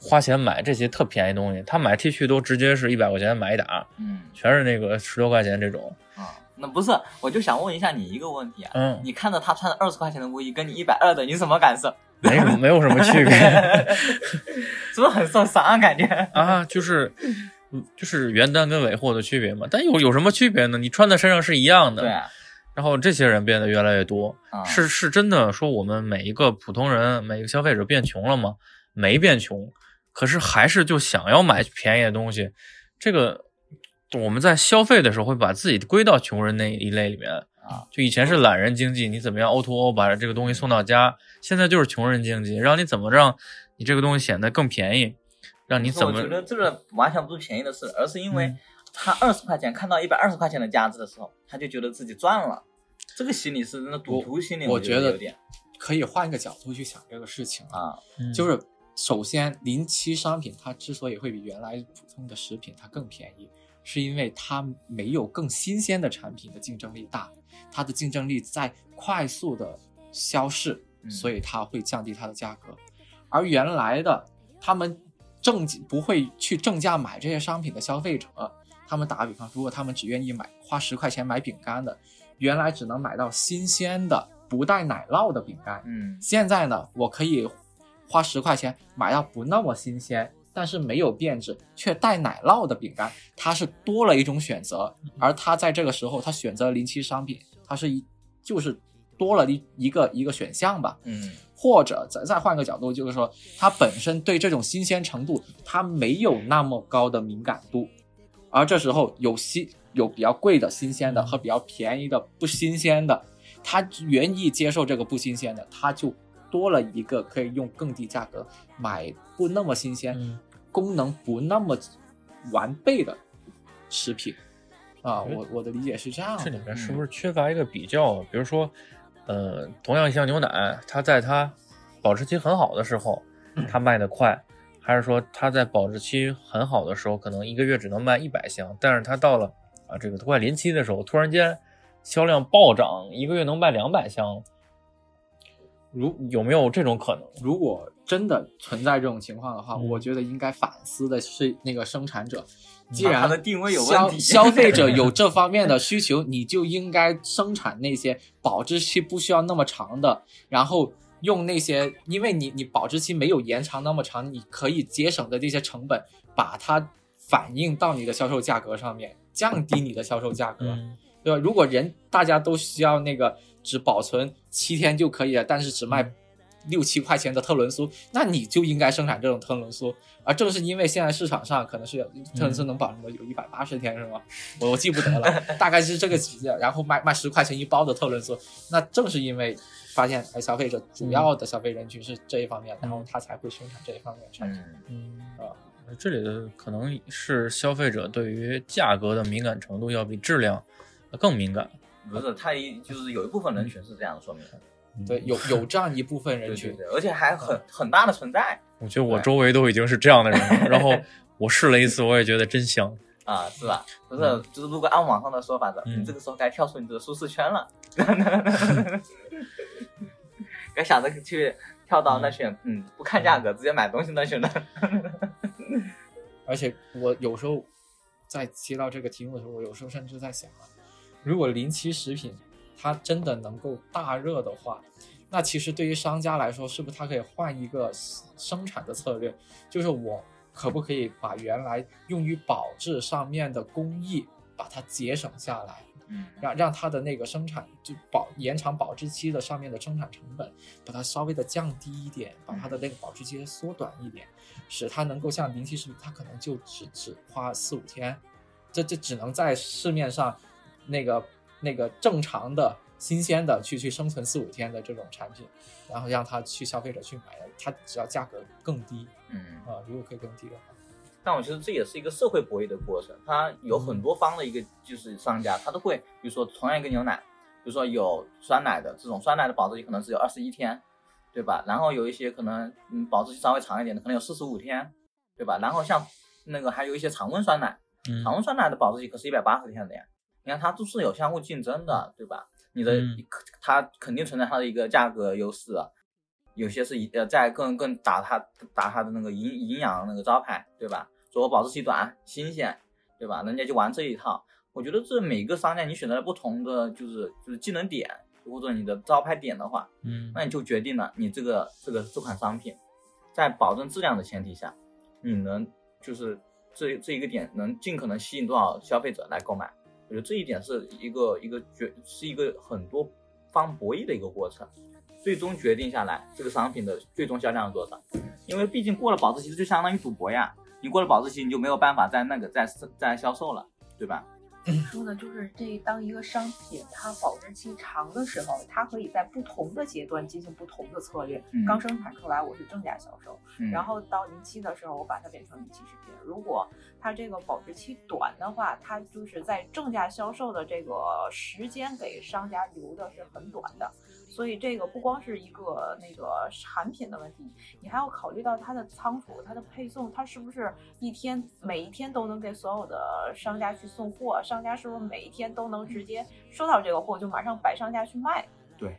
花钱买这些特便宜东西。他买 T 恤都直接是一百块钱买一打，嗯全是那个十多块钱这种。啊，那不是，我就想问一下你一个问题啊，嗯，你看到他穿的二十块钱的卫衣，跟你一百二的，你什么感受？<laughs> 没什么没有什么区别是不是很受伤啊？感觉？啊，就是嗯就是原单跟尾货的区别嘛。但有有什么区别呢？你穿在身上是一样的。对。啊，然后这些人变得越来越多，啊是是真的说我们每一个普通人、每一个消费者变穷了吗？没变穷，可是还是就想要买便宜的东西。这个我们在消费的时候会把自己归到穷人那一类里面啊。就以前是懒人经济，你怎么样 O to O 把这个东西送到家，现在就是穷人经济，让你怎么让你这个东西显得更便宜，让你怎么我觉得这个完全不是便宜的事，而是因为嗯他二十块钱看到一百二十块钱的价值的时候，他就觉得自己赚了。这个心理是真的赌徒心理，我觉得有点可以换一个角度去想这个事情啊，啊，嗯就是首先临期商品它之所以会比原来普通的食品它更便宜，是因为它没有更新鲜的产品的竞争力大，它的竞争力在快速的消逝，嗯所以它会降低它的价格。而原来的他们正不会去正价买这些商品的消费者，他们打个比方，如果他们只愿意买花十块钱买饼干的，原来只能买到新鲜的不带奶酪的饼干，嗯现在呢，我可以花十块钱买到不那么新鲜，但是没有变质却带奶酪的饼干，它是多了一种选择。而他在这个时候，他选择临期商品，他是一就是多了一一个一个选项吧。嗯或者再再换个角度，就是说，他本身对这种新鲜程度，他没有那么高的敏感度，而这时候有新有比较贵的新鲜的和比较便宜的不新鲜的，他愿意接受这个不新鲜的，他就多了一个可以用更低价格买不那么新鲜、嗯功能不那么完备的食品。啊，我我的理解是这样的。这里面是不是缺乏一个比较？比如说，呃，同样一箱牛奶，它在它保质期很好的时候，它卖的快，还是说它在保质期很好的时候，可能一个月只能卖一百箱，但是它到了啊这个快临期的时候，突然间销量暴涨，一个月能卖两百箱，如有没有这种可能？如果真的存在这种情况的话，嗯我觉得应该反思的是那个生产者。既然的定位有消问题，消费者有 <laughs> 这方面的需求，你就应该生产那些保质期不需要那么长的，然后用那些，因为你你保质期没有延长那么长，你可以节省的这些成本，把它反映到你的销售价格上面，降低你的销售价格。嗯对吧？如果人大家都需要那个只保存七天就可以了，但是只卖六七块钱的特仑苏，那你就应该生产这种特仑苏。而正是因为现在市场上可能是有特仑苏能保什么有一百八十天是吗？我我记不得了，<laughs> 大概是这个级别。然后卖卖十块钱一包的特仑苏，那正是因为发现哎消费者主要的消费人群是这一方面，然后他才会生产这一方面的产品。嗯，嗯啊，这里的可能是消费者对于价格的敏感程度要比质量更敏感。不是，他一就是有一部分人群是这样说明的，对，有有这样一部分人对对群，对，而且还很很大的存在我觉得我周围都已经是这样的人了，<laughs> 然后我试了一次，我也觉得真香。<laughs> 啊，是吧？不是嗯，就是如果按网上的说法的，嗯。你这个时候该跳出你的舒适圈了，<laughs> 该想着去跳到那群嗯不看价格直接买东西那群人。而且我有时候在接到这个题目的时候，我有时候甚至在想啊，如果临期食品它真的能够大热的话，那其实对于商家来说，是不是它可以换一个生产的策略？就是我可不可以把原来用于保质上面的工艺把它节省下来？嗯让让它的那个生产就保延长保质期的上面的生产成本，把它稍微的降低一点，把它的那个保质期缩短一点，使它能够像临期食品，它可能就只只花四五天，这这只能在市面上那个那个正常的新鲜的去去生存四五天的这种产品，然后让他去消费者去买，它只要价格更低嗯，啊、如果可以更低的话，但我觉得这也是一个社会博弈的过程，它有很多方的一个就是商家，他都会，比如说同样一个牛奶，比如说有酸奶的这种酸奶的保质期可能只有二十一天，对吧？然后有一些可能嗯保质期稍微长一点的，可能有四十五天，对吧？然后像那个还有一些常温酸奶，嗯常温酸奶的保质期可是一百八十天的呀，你看它都是有相互竞争的，对吧？你的嗯它肯定存在它的一个价格优势啊，有些是呃在更更打它打它的那个营营养那个招牌，对吧？说我保质期短、新鲜，对吧？人家就玩这一套。我觉得这每个商家你选择了不同的就是就是技能点或者你的招牌点的话，嗯那你就决定了你这个这个这款商品在保证质量的前提下，你能就是这这一个点能尽可能吸引多少消费者来购买。我觉得这一点是一个一个决是一个很多方博弈的一个过程，最终决定下来这个商品的最终销量是多少。因为毕竟过了保质期，就相当于赌博呀。你过了保质期，你就没有办法再那个再再销售了，对吧？说呢，就是这当一个商品它保质期长的时候，它可以在不同的阶段进行不同的策略。嗯刚生产出来我是正价销售，嗯，然后到临期的时候我把它变成临期食品。如果它这个保质期短的话，它就是在正价销售的这个时间给商家留的是很短的。所以这个不光是一个那个产品的问题，你还要考虑到它的仓储、它的配送，它是不是一天每一天都能给所有的商家去送货？商家是不是每一天都能直接收到这个货就马上摆上架去卖？对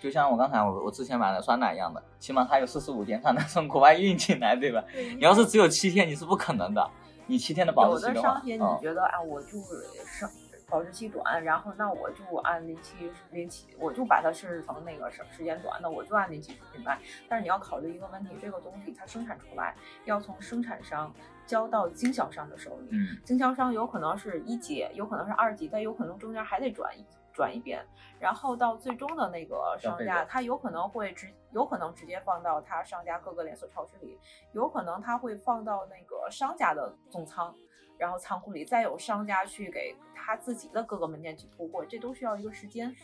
就像我刚才我我之前买的酸奶一样的，起码它有四十五天，它能从国外运进来，对吧？你要是只有七天，你是不可能的。你七天的保有质期的话，的商品你嗯觉得啊，我就是上保质期短，然后那我就按临期临期，我就把它设置成那个时时间短的，我就按临期食品卖。但是你要考虑一个问题，这个东西它生产出来要从生产商交到经销商的手里，嗯经销商有可能是一级，有可能是二级，但有可能中间还得转转一遍，然后到最终的那个商家，他有可能会直，有可能直接放到他商家各个连锁超市里，有可能他会放到那个商家的总仓，然后仓库里再有商家去给他自己的各个门店去铺货，这都需要一个时间。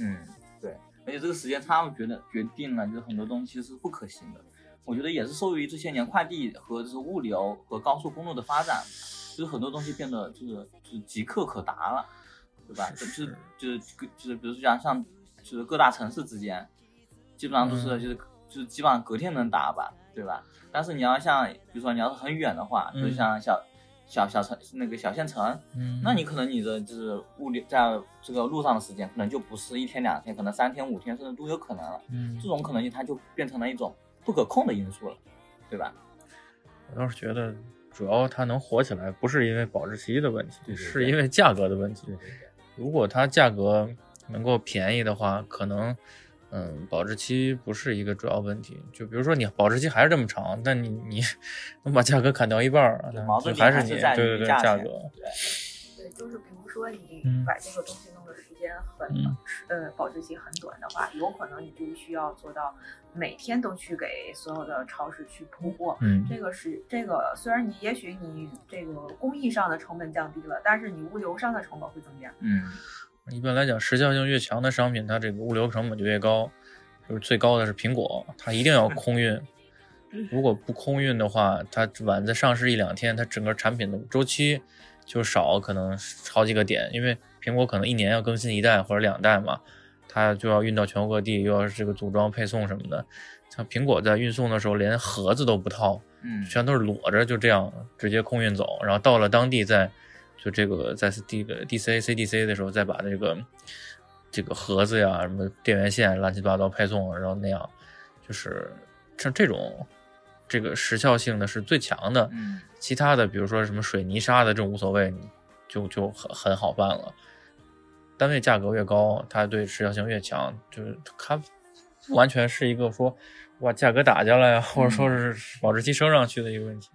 嗯，对，而且这个时间差，我觉得决定了就是很多东西是不可行的。我觉得也是受益于这些年快递和就是物流和高速公路的发展，就是很多东西变得就是就是即刻可达了，对吧？就是就是就是比如说像像就是各大城市之间，基本上都是嗯就是就是基本上隔天能达吧，对吧？但是你要像比如说你要是很远的话，就嗯像小小小城那个小县城，嗯，那你可能你的就是物流在这个路上的时间，可能就不是一天两天，可能三天五天甚至都有可能了。嗯这，种可能性它就变成了一种不可控的因素了，对吧？我倒是觉得主要它能火起来，不是因为保质期的问题，对对对是因为价格的问题。如果它价格能够便宜的话，可能嗯保质期不是一个主要问题。就比如说你保质期还是这么长，但你你 <laughs> 能把价格砍掉一半儿，那对矛盾就还是在于是你对对对价格。对，就是比如说你嗯把这个东西弄的时间很、嗯呃保质期很短的话，有可能你就需要做到每天都去给所有的超市去铺货。嗯这个是这个，虽然你也许你这个工艺上的成本降低了，但是你物流上的成本会增加。嗯，一般来讲，时效性越强的商品，它这个物流成本就越高。就是最高的是苹果，它一定要 <laughs> 空运。如果不空运的话，它晚在上市一两天，它整个产品的周期就少可能好几个点，因为苹果可能一年要更新一代或者两代嘛，它就要运到全国各地，又要这个组装配送什么的。像苹果在运送的时候，连盒子都不套，嗯，全都是裸着，就这样直接空运走，然后到了当地再就这个在这个 DCA、CDC 的时候再把这个这个盒子呀、什么电源线乱七八糟配送，然后那样就是像这种这个时效性的是最强的，嗯其他的比如说什么水泥沙的这种无所谓，就就很很好办了。单位价格越高，它对时效性越强，就是它不完全是一个说哇价格打下来呀，或者说是保质期升上去的一个问题。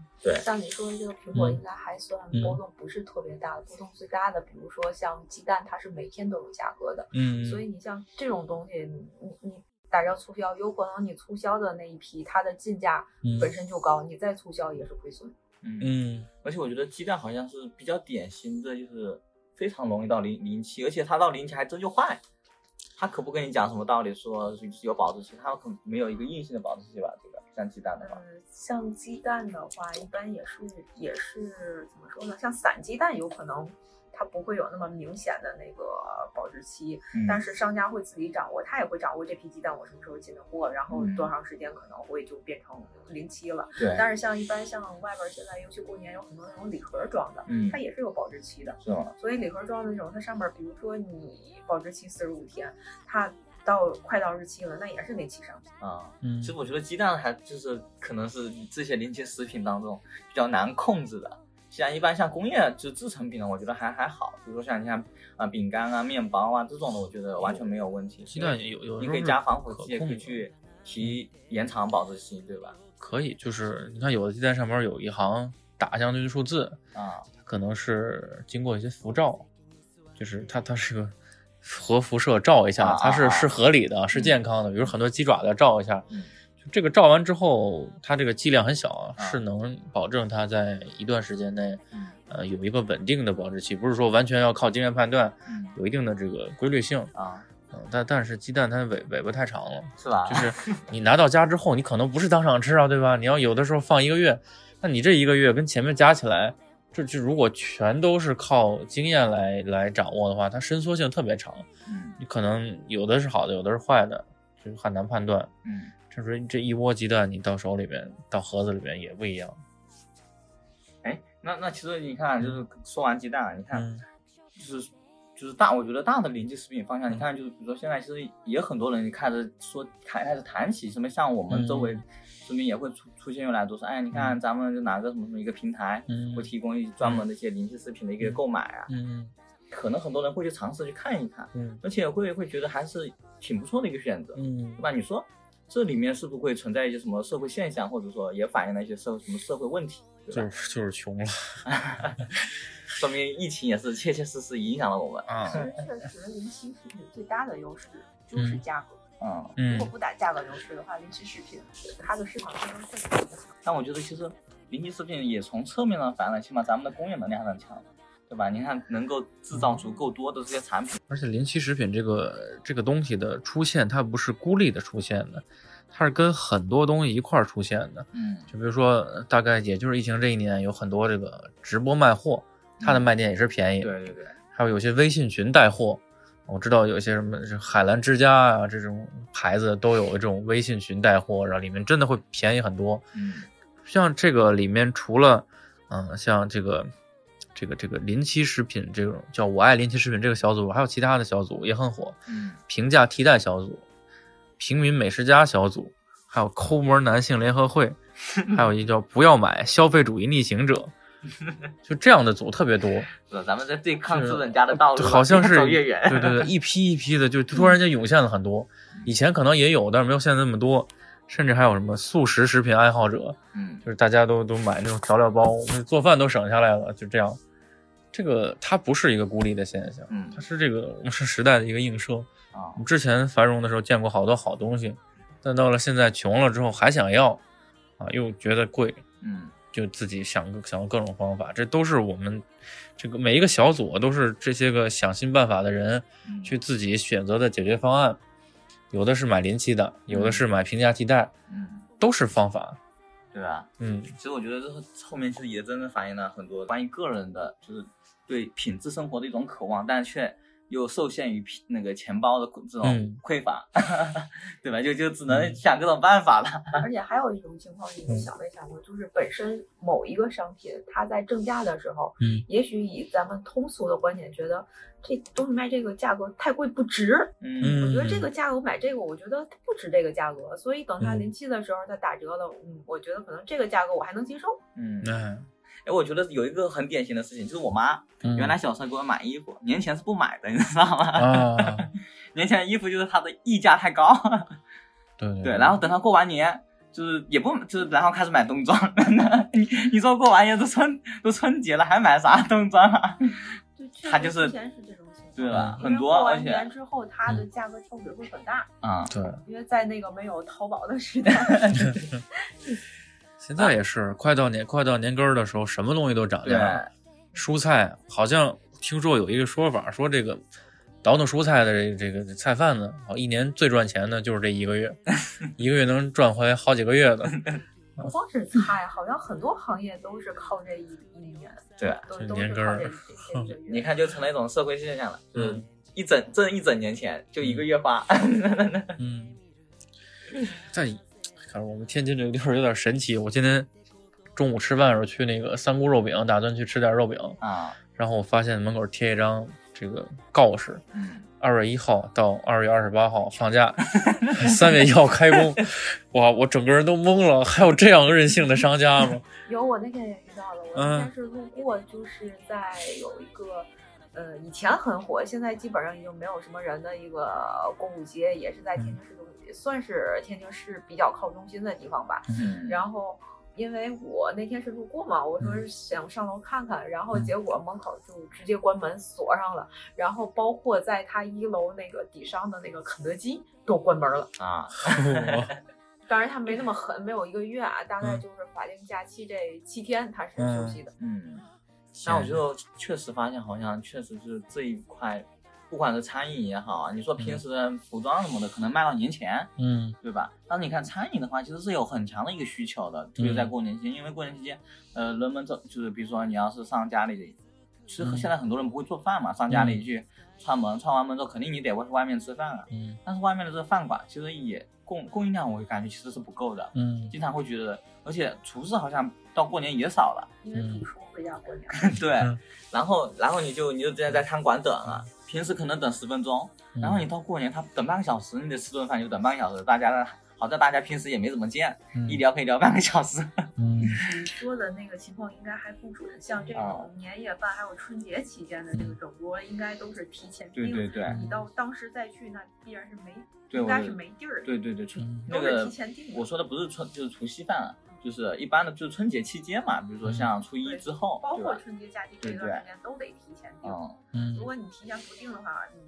像你说的这个苹果嗯应该还算嗯波动不是特别大的，波动最大的，比如说像鸡蛋，它是每天都有价格的，嗯所以你像这种东西，你你你打着促销，有可能你促销的那一批它的进价嗯本身就高，你再促销也是亏损。嗯，嗯而且我觉得鸡蛋好像是比较典型的，就是非常容易到临临期，而且它到临期还真就坏。他可不跟你讲什么道理，说是有保质期，他可没有一个硬性的保质期吧？这个像鸡蛋的话，嗯，像鸡蛋的话，一般也是也是怎么说呢？像散鸡蛋有可能它不会有那么明显的那个保质期，嗯但是商家会自己掌握，他也会掌握这批鸡蛋我什么时候进的货，然后嗯多长时间可能会就变成临期了。对，但是像一般像外边儿现在，尤其过年有很多那种礼盒装的，嗯它也是有保质期的。是吗？所以礼盒装的那种，它上面比如说你保质期四十五天，它到快到日期了，那也是临期商品。啊、嗯其实我觉得鸡蛋还就是可能是这些临期食品当中比较难控制的。像一般像工业就制成品的，我觉得还还好，比如说像你像啊饼干啊、面包啊这种的，我觉得完全没有问题。鸡蛋有有你可以加防腐剂，也可以去提延长保质期，对吧？可以，就是你看有的鸡蛋上面有一行打相对的数字，啊，它可能是经过一些辐照，就是它它是个核辐射照一下啊，它是是合理的，是健康的。比如很多鸡爪子照一下，这个照完之后，它这个剂量很小，啊是能保证它在一段时间内，嗯呃，有一个稳定的保质期，不是说完全要靠经验判断，嗯有一定的这个规律性。啊，嗯，但但是鸡蛋它尾尾巴太长了，是吧？就是 <laughs> 你拿到家之后，你可能不是当场吃啊，对吧？你要有的时候放一个月，那你这一个月跟前面加起来，这就如果全都是靠经验来来掌握的话，它伸缩性特别长，嗯你可能有的是好的，有的是坏的，就很难判断。嗯，这说这一窝鸡蛋，你到手里边，到盒子里边也不一样。哎，那那其实你看，就是说完鸡蛋，你看嗯就是就是大，我觉得大的临期食品方向，你看就是比如说现在其实也很多人开始说开开始谈起什么，像我们周围嗯身边也会出出现越来越多说，哎，你看咱们就哪个什么什么一个平台，嗯会提供一专门的一些临期食品的一个购买啊，嗯可能很多人会去尝试去看一看，嗯而且会会觉得还是挺不错的一个选择，嗯对吧？你说这里面是不是会存在一些什么社会现象，或者说也反映了一些社什么社会问题，就是就是穷了。<laughs> 说明疫情也是切切实实影响了我们。啊其，实确实临期食品最大的优势就是价格。嗯，嗯如果不打价格优势的话，临期食品它的市场竞争确实不强。但我觉得其实临期食品也从侧面上反映了，起码咱们的工业能力还是很强的，对吧？你看能够制造足够多的这些产品，而且临期食品这个这个东西的出现，它不是孤立的出现的，它是跟很多东西一块儿出现的。嗯就比如说，呃大概也就是疫情这一年，有很多这个直播卖货，它的卖点也是便宜的。对对对，还有有些微信群带货，我知道有些什么海澜之家啊这种牌子都有这种微信群带货，然后里面真的会便宜很多。嗯像这个里面除了，嗯、像这个这个这个临期食品这种叫我爱临期食品这个小组，还有其他的小组也很火，嗯平价替代小组、平民美食家小组，还有抠门男性联合会，还有一叫不要买消费主义逆行者，就这样的组特别多。咱们在对抗资本家的道路好像是越走越远。对对对，一批一批的，就突然间涌现了很多。以前可能也有，但是没有现在那么多。甚至还有什么速食食品爱好者，嗯就是大家都都买那种调料包，做饭都省下来了，就这样。这个它不是一个孤立的现象，嗯它是这个是时代的一个映射。啊我们之前繁荣的时候见过好多好东西，但到了现在穷了之后还想要，啊，又觉得贵，嗯就自己想想各种方法，这都是我们这个每一个小组都是这些个想尽办法的人嗯去自己选择的解决方案，有的是买临期的，有的是买平价替代，嗯，都是方法。对吧？嗯其实我觉得这后后面其实也真正反映了很多关于个人的，就是对品质生活的一种渴望，但却又受限于那个钱包的这种嗯。匮乏，<laughs> 对吧？就就只能想各种办法了。<laughs> 而且还有一种情况，你们想没想过，就是本身某一个商品它在正价的时候，嗯。也许以咱们通俗的观点觉得这东西卖这个价格太贵不值，嗯。我觉得这个价格买这个，我觉得它不值这个价格，所以等它嗯。临期的时候它打折了，嗯，我觉得可能这个价格我还能接受。嗯，哎，哎，我觉得有一个很典型的事情，就是我妈嗯原来小时候给我买衣服，年前是不买的，你知道吗？啊，<laughs> 年前的衣服就是它的溢价太高，对对对，然后等她过完年。就是也不就是，然后开始买冬装。<laughs> 你你说过完年都春都春节了，还买啥冬装啊？<laughs> 对，确它就是实是这种情况，对吧？很多，过完而且年之后，它的嗯价格跳水会很大，啊，对，因为在那个没有淘宝的时代，现在也是快到年快到年根儿的时候，什么东西都涨价了。蔬菜好像听说有一个说法，说这个倒腾蔬菜的这这个菜贩子，哦，一年最赚钱的就是这一个月，<laughs> 一个月能赚回好几个月的。<laughs> 不光是菜，好像很多行业都是靠这一一年，对都这都是靠年根儿这这这 <laughs> 个月。你看就成了一种社会现象了，就是嗯一整挣一整年钱，就一个月花。嗯，再看我们天津这个地儿有点神奇。我今天中午吃饭的时候去那个三姑肉饼，打算去吃点肉饼，啊，然后我发现门口贴一张这个告示，嗯，二月一号到二月二十八号放假，<laughs> 三月一号开工。哇，我整个人都懵了，还有这样任性的商家吗？<laughs> 有，我那天也遇到了。我嗯那天是路过，就是在有一个，呃，以前很火，现在基本上已经没有什么人的一个购物街，也是在天津市中，算是天津市比较靠中心的地方吧。嗯然后，因为我那天是路过嘛，我说是想上楼看看，然后结果门口就直接关门锁上了，然后包括在他一楼那个底商的那个肯德基都关门了。啊，<laughs> 当然，他没那么狠，没有一个月啊，大概嗯就是法定假期这七天他是休息的。嗯，那我就确实发现，好像确实是这一块，不管是餐饮也好啊，你说平时的服装什么的，可能卖到年前，嗯。对吧？但是你看餐饮的话，其实是有很强的一个需求的，特别在过年期间，因为过年期间，呃，人们这就是比如说你要是上家里，其实嗯。现在很多人不会做饭嘛，上家里去串门，串完门之后，肯定你得去外面吃饭啊。嗯。但是外面的这个饭馆其实也供供应量，我感觉其实是不够的，嗯。经常会觉得，而且厨师好像到过年也少了。因为不说回家过年，<laughs> 对嗯，然后然后你就你就直接在餐馆等了，平时可能等十分钟，嗯然后你到过年他等半个小时，你得吃顿饭就等半个小时，大家好在大家平时也没怎么见，嗯一聊可以聊半个小时。<laughs> 嗯你说的那个情况应该还不准，像这哦种年夜饭还有春节期间的这个整桌，应该都是提前订。对对对你到当时再去，那必然是没，应该是没地儿。对对对，春嗯那都是个提前订的我说的不是春就是除夕饭啊，就是一般的就是春节期间嘛，比如说像初一之后，包括？春节假期这段时间都得提前订。嗯嗯如果你提前不订的话，你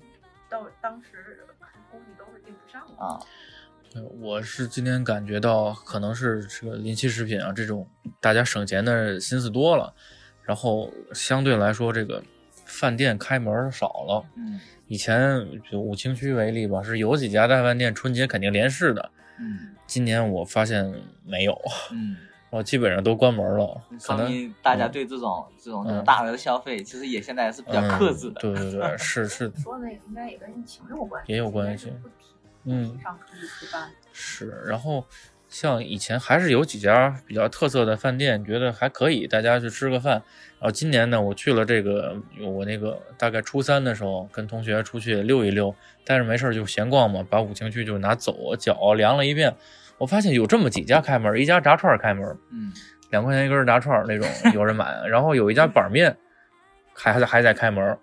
到当时估计都是订不上的。啊，对我是今天感觉到，可能是这个临期食品啊，这种大家省钱的心思多了，然后相对来说，这个饭店开门少了。嗯以前就武清区为例吧，是有几家大饭店春节肯定连市的，嗯今年我发现没有，嗯，<laughs> 然后基本上都关门了，可能大家对这种这种这种嗯大额的消费，其实也现在是比较克制的。嗯。对对对，是是 <laughs> 说那个应该也跟疫情有关系，也有关系嗯不提倡出去吃饭。是，然后像以前还是有几家比较特色的饭店，觉得还可以，大家去吃个饭。然后今年呢，我去了这个，我那个大概初三的时候，跟同学出去溜一溜，但是没事儿就闲逛嘛，把五清区就拿走，脚量了一遍，我发现有这么几家开门，一家炸串儿开门，嗯两块钱一根炸串儿那种有人买，然后有一家板面还还在还在开门，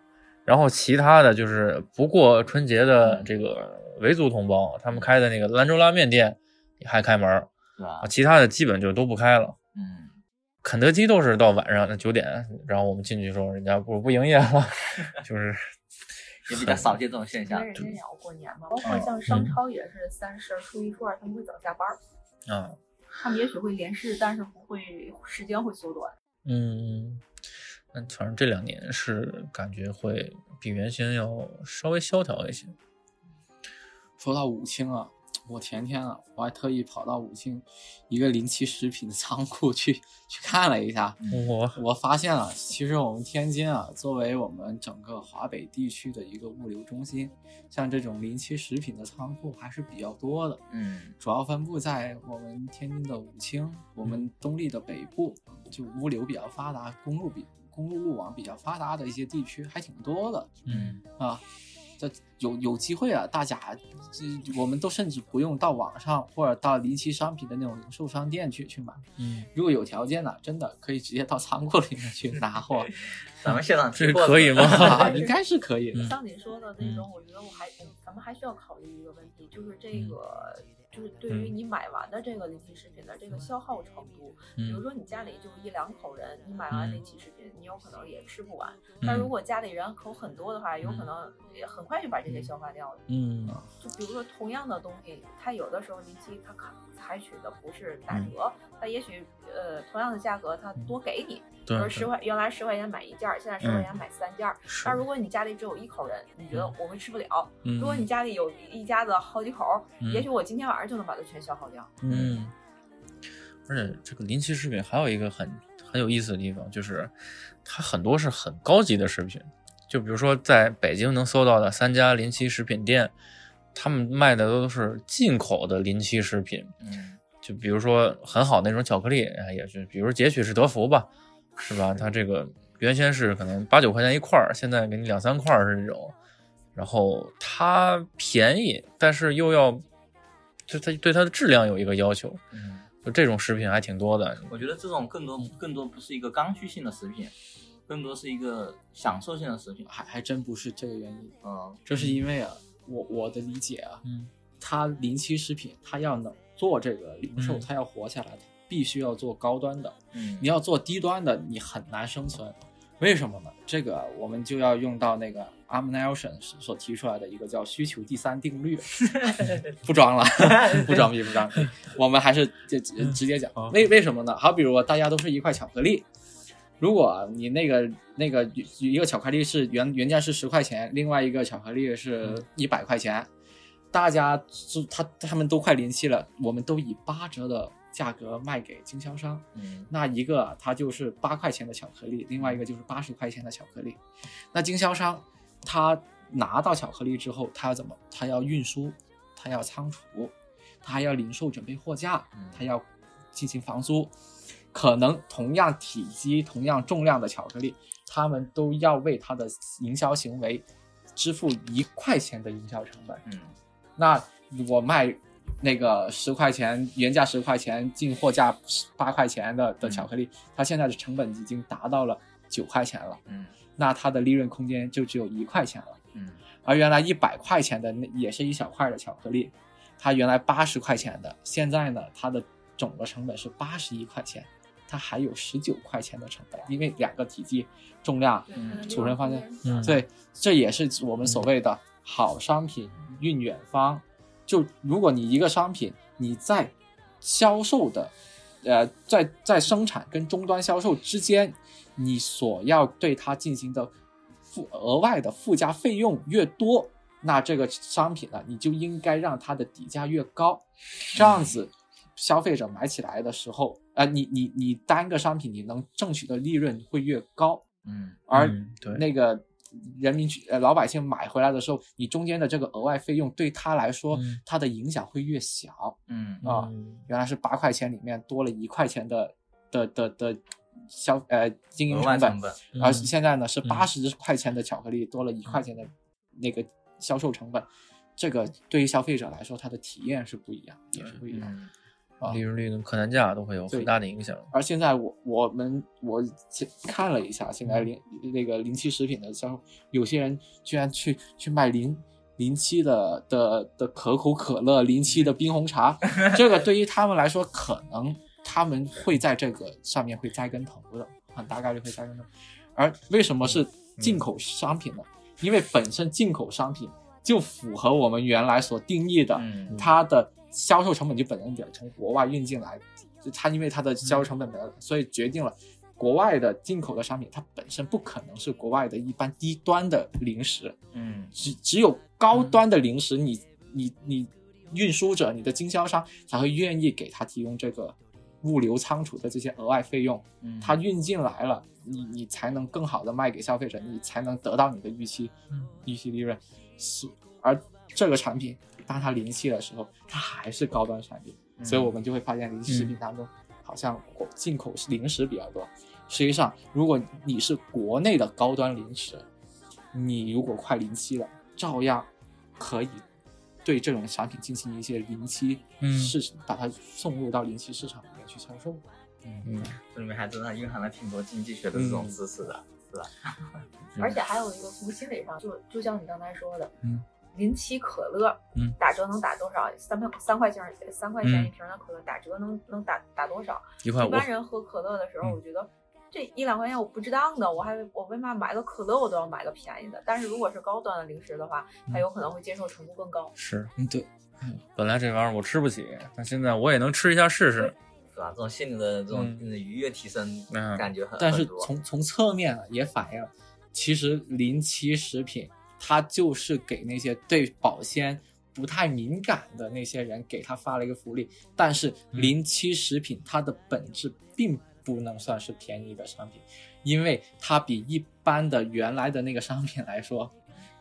然后其他的就是不过春节的这个维族同胞，他们开的那个兰州拉面店也还开门是吧啊，？其他的基本就都不开了。嗯，肯德基都是到晚上九点，然后我们进去的时候人家不不营业了，<laughs> 就是也比较少见这种现象因为。人家也要过年嘛，包嗯括像商超也是三十、初一、初二他们会早下班儿，啊，他们也许会连市，但是不会时间会缩短。嗯，那反正这两年是感觉会比原先要稍微萧条一些。说到武清啊，我前天啊，我还特意跑到武清一个临期食品的仓库去去看了一下，我我发现啊，其实我们天津啊，作为我们整个华北地区的一个物流中心，像这种临期食品的仓库还是比较多的。嗯主要分布在我们天津的武清，我们东丽的北部，就物流比较发达，公路比公路路网比较发达的一些地区还挺多的嗯啊。这有有机会啊，大家这我们都甚至不用到网上或者到临期商品的那种零售商店去去买，嗯，如果有条件呢，真的可以直接到仓库里面去拿货，<laughs> 咱们现场这提货可以吗？<laughs> 啊，应该是可以的。嗯像你说的那种，我觉得我还咱们还需要考虑一个问题，就是这嗯个。就是对于你买完的这个临期食品的这个消耗程度，比如嗯。说你家里就一两口人，你买完嗯。临期食品，你有可能也吃不完。但如果家里人口很多的话，有可能也很快就把这些消化掉了。嗯。就比如说同样的东西，它有的时候临期它采采取的不是打折，它也许呃同样的价格它多给你，比对如十块原来十块钱买一件儿，现在十块钱买三件但如果你家里只有一口人，你觉得我会吃不了；嗯。如果你家里有一家子好几口也许我今天晚上就能把它全消耗掉。嗯，而且这个临期食品还有一个很很有意思的地方，就是它很多是很高级的食品，就比如说在北京能搜到的三家临期食品店，他们卖的都是进口的临期食品，嗯。就比如说很好那种巧克力，啊也是，比如截取是德芙吧，是吧？它这个原先是可能八九块钱一块儿，现在给你两三块儿是这种，然后它便宜，但是又要，就它对它的质量有一个要求，嗯，就这种食品还挺多的。我觉得这种更多更多不是一个刚需性的食品，更多是一个享受性的食品。还还真不是这个原因，嗯这是因为啊，我我的理解啊，嗯它临期食品，它要能做这个零售，嗯它要活下来，它必须要做高端的。嗯，你要做低端的，你很难生存。为什么呢？这个我们就要用到那个 Arm Nelson 所提出来的一个叫需求第三定律。<laughs> 不装了，<laughs> 不装逼，不装逼。我们还是就直直接讲，为为什么呢？好比如大家都是一块巧克力，如果你那个那个一个巧克力是原原价是十块钱，另外一个巧克力是一百块钱，大家就他他们都快临期了，我们都以八折的价格卖给经销商。嗯那一个啊它就是八块钱的巧克力，另外一个就是八十块钱的巧克力。那经销商他拿到巧克力之后，他要怎么？他要运输，他要仓储，他还要零售准备货架嗯，他要进行房租。可能同样体积、同样重量的巧克力，他们都要为他的营销行为支付一块钱的营销成本。嗯那我卖那个十块钱原价十块钱进货价八块钱的的巧克力，它现在的成本已经达到了九块钱了，嗯那它的利润空间就只有一块钱了。嗯而原来一百块钱的那也是一小块的巧克力，它原来八十块钱的，现在呢它的总的成本是八十一块钱，它还有十九块钱的成本，因为两个体积、重量，嗯储存方向，嗯对，这也是我们所谓的好商品运远方。就如果你一个商品你在销售的，呃，在在生产跟终端销售之间，你所要对它进行的附额外的附加费用越多，那这个商品呢，你就应该让它的底价越高，这样子消费者买起来的时候，呃，你你你单个商品你能挣取的利润会越高，嗯而那个人民去呃老百姓买回来的时候，你中间的这个额外费用对他来说，嗯。它的影响会越小。嗯。啊。嗯原来是八块钱里面多了一块钱的的的的消呃经营成本成，本，嗯。而现在呢是嗯。八十块钱的巧克力多了一块钱的那个销售成本，这个对于消费者来说，它的体验是不一样，也是不一样。嗯啊利润率跟客单价都会有很大的影响。而现在我我们我现看了一下，现嗯在零那个临期食品的销售，有些人居然去去卖临临期的的的可口可乐、临期的冰红茶，<laughs> 这个对于他们来说，可能他们会在这个上面会栽跟头的，很大概率会栽跟头。而为什么是进口商品呢？因为本身进口商品就符合我们原来所定义的，嗯它的销售成本就本身点从国外运进来，就它因为它的销售成本比较，所以决定了国外的进口的商品，它本身不可能是国外的一般低端的零食，嗯。只只有高端的零食，你你你运输者、你的经销商才会愿意给他提供这个物流仓储的这些额外费用，嗯，它运进来了，你你才能更好的卖给消费者，你才能得到你的预期嗯。预期利润。是，而这个产品当它临期的时候，它还是高端产品，嗯所以我们就会发现临期食品当中好像进口零食比较多。实际上，如果你是国内的高端零食，你如果快临期了，照样可以对这种产品进行一些临期嗯市，把它送入到临期市场里面去销售。嗯这里面还真的蕴含了挺多经济学的这种嗯知识的，是吧？<laughs> 而且还有一个从心理上，就就像你刚才说的，嗯，临期可乐，嗯，打折能打多少？三块三块钱三块钱嗯一瓶的可乐，打折能能打打多少？一块五，一般人喝可乐的时候，嗯我觉得这一两块钱我不值当的，我还我为嘛买个可乐我都要买个便宜的？但是如果是高端的零食的话，他有可能会接受程度更高。是嗯，对，本来这玩意儿我吃不起，但现在我也能吃一下试试。是吧？这种心理的这种愉悦提升嗯感觉很，但是从从侧面啊也反映，其实临期食品它就是给那些对保鲜不太敏感的那些人给他发了一个福利。但是嗯临期食品它的本质并不能算是便宜的商品，因为它比一般的原来的那个商品来说，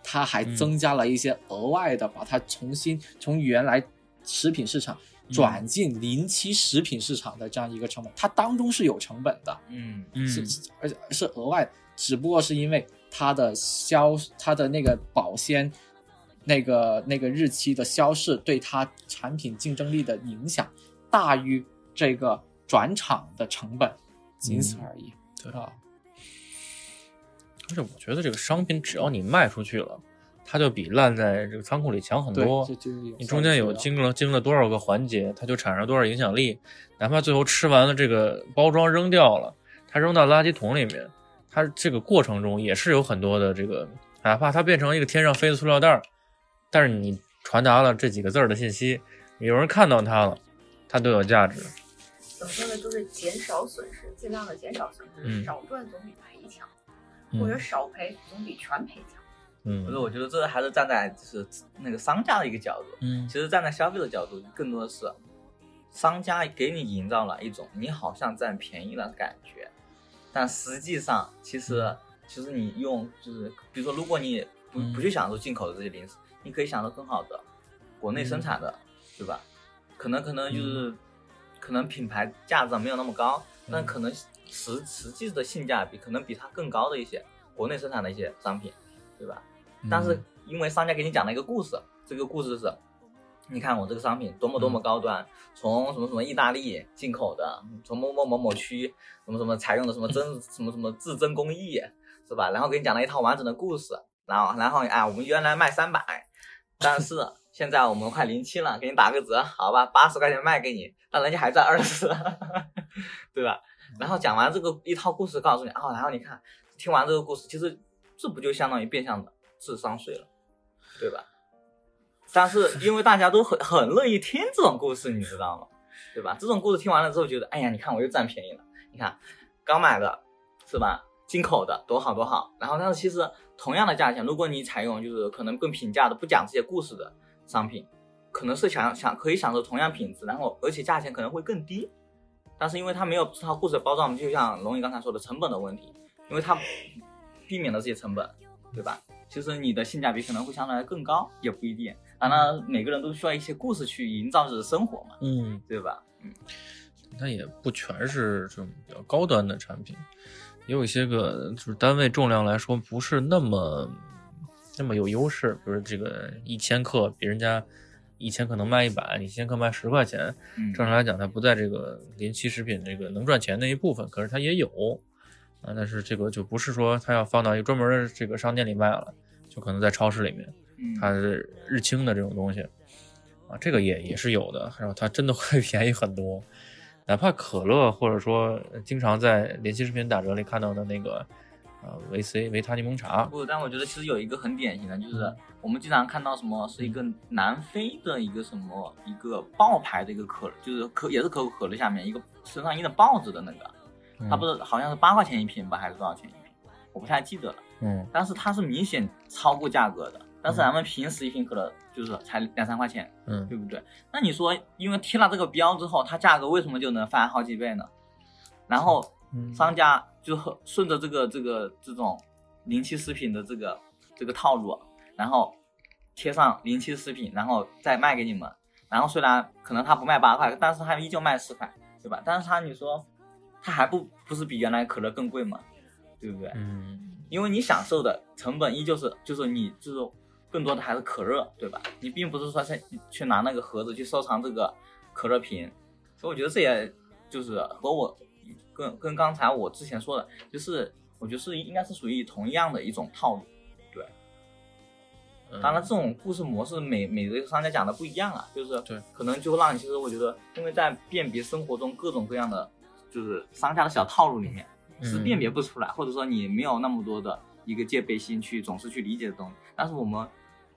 它还嗯增加了一些额外的，把它重新从原来食品市场。嗯转进临期食品市场的这样一个成本，它当中是有成本的，嗯嗯是，而且是额外，只不过是因为它的消，它的那个保鲜，那个那个日期的消逝对它产品竞争力的影响大于这个转场的成本，仅此而已。对啊，而且我觉得这个商品只要你卖出去了，它就比烂在这个仓库里强很多，。你中间有经了经了多少个环节，它就产生多少影响力。哪怕最后吃完了这个包装扔掉了，它扔到垃圾桶里面，它这个过程中也是有很多的这个，哪怕它变成一个天上飞的塑料袋儿，但是你传达了这几个字儿的信息，有人看到它了，它都有价值。怎么说呢？就是减少损失，尽量的减少损失，嗯少赚总比赔强，嗯或者少赔总比全赔强。嗯可是我觉得这还是站在就是那个商家的一个角度，嗯其实站在消费者角度，更多的是商家给你营造了一种你好像占便宜了的感觉，但实际上其实其实你用就是比如说，如果你不嗯。不去享受进口的这些零食，你可以享受更好的国内生产的，对吧？可能可能就是可能品牌价值没有那么高，但可能实实际的性价比可能比它更高的一些国内生产的一些商品，对吧？但是因为商家给你讲了一个故事，这个故事是，你看我这个商品多么多么高端，从什么什么意大利进口的，从某某某某区什么什么采用的什么真 <laughs> 什么什么至真工艺，是吧？然后给你讲了一套完整的故事，然后然后哎，我们原来卖三百，但是 <laughs> 现在我们快零七了，给你打个折，好吧，八十块钱卖给你，但人家还赚二十，<laughs> 对吧？然后讲完这个一套故事，告诉你哦，然后你看，听完这个故事，其实这不就相当于变相的智商税了，对吧？但是因为大家都很很乐意听这种故事，你知道吗？对吧？这种故事听完了之后，觉得哎呀，你看我又占便宜了，你看刚买的是吧？进口的多好多好。然后但是其实同样的价钱，如果你采用就是可能更平价的不讲这些故事的商品，可能是想想可以享受同样品质，然后而且价钱可能会更低。但是因为它没有这套故事的包装，就像龙宇刚才说的成本的问题，因为它避免了这些成本，对吧？其实你的性价比可能会相对来更高，也不一定。当然，每个人都需要一些故事去营造自己的生活嘛，嗯，对吧？嗯，它也不全是这种比较高端的产品，也有一些个就是单位重量来说不是那么那么有优势，比如这个一千克比人家一千克能卖一百，你一千克卖十块钱，嗯正常来讲它不在这个临期食品这个能赚钱那一部分，可是它也有啊，但是这个就不是说它要放到一个专门的这个商店里卖了，就可能在超市里面。嗯，它是日清的这种东西啊，这个也也是有的，然后它真的会 <laughs> 便宜很多，哪怕可乐或者说经常在临期食品打折里看到的那个呃维 C 维他柠檬茶，不，但我觉得其实有一个很典型的，就是嗯我们经常看到什么是一个南非的一个什么一个爆牌的一个可，就是可也是可口可乐下面一个身上印的豹子的那个，它不是是好像是八块钱一瓶吧，还是多少钱一瓶？我不太记得了。嗯但是它是明显超过价格的，但是咱们平时一瓶可乐就是才两三块钱，嗯对不对？那你说，因为贴了这个标之后，它价格为什么就能翻好几倍呢？然后嗯商家就顺着这个这个这种临期食品的这个这个套路，然后贴上临期食品，然后再卖给你们。然后虽然可能他不卖八块，但是他依旧卖四块，对吧？但是他你说，他还不不是比原来可乐更贵吗？对不对？嗯因为你享受的成本依旧是，就是你就是更多的还是可乐，对吧？你并不是说去去拿那个盒子去收藏这个可乐瓶，所以我觉得这也就是和我跟跟刚才我之前说的，就是我觉得是应该是属于同样的一种套路。对当然，这种故事模式每每个商家讲的不一样啊，就是对，可能就让你其实我觉得，因为在辨别生活中各种各样的就是商家的小套路里面，是嗯辨别不出来，或者说你没有那么多的一个戒备心去总是去理解的东西。但是我们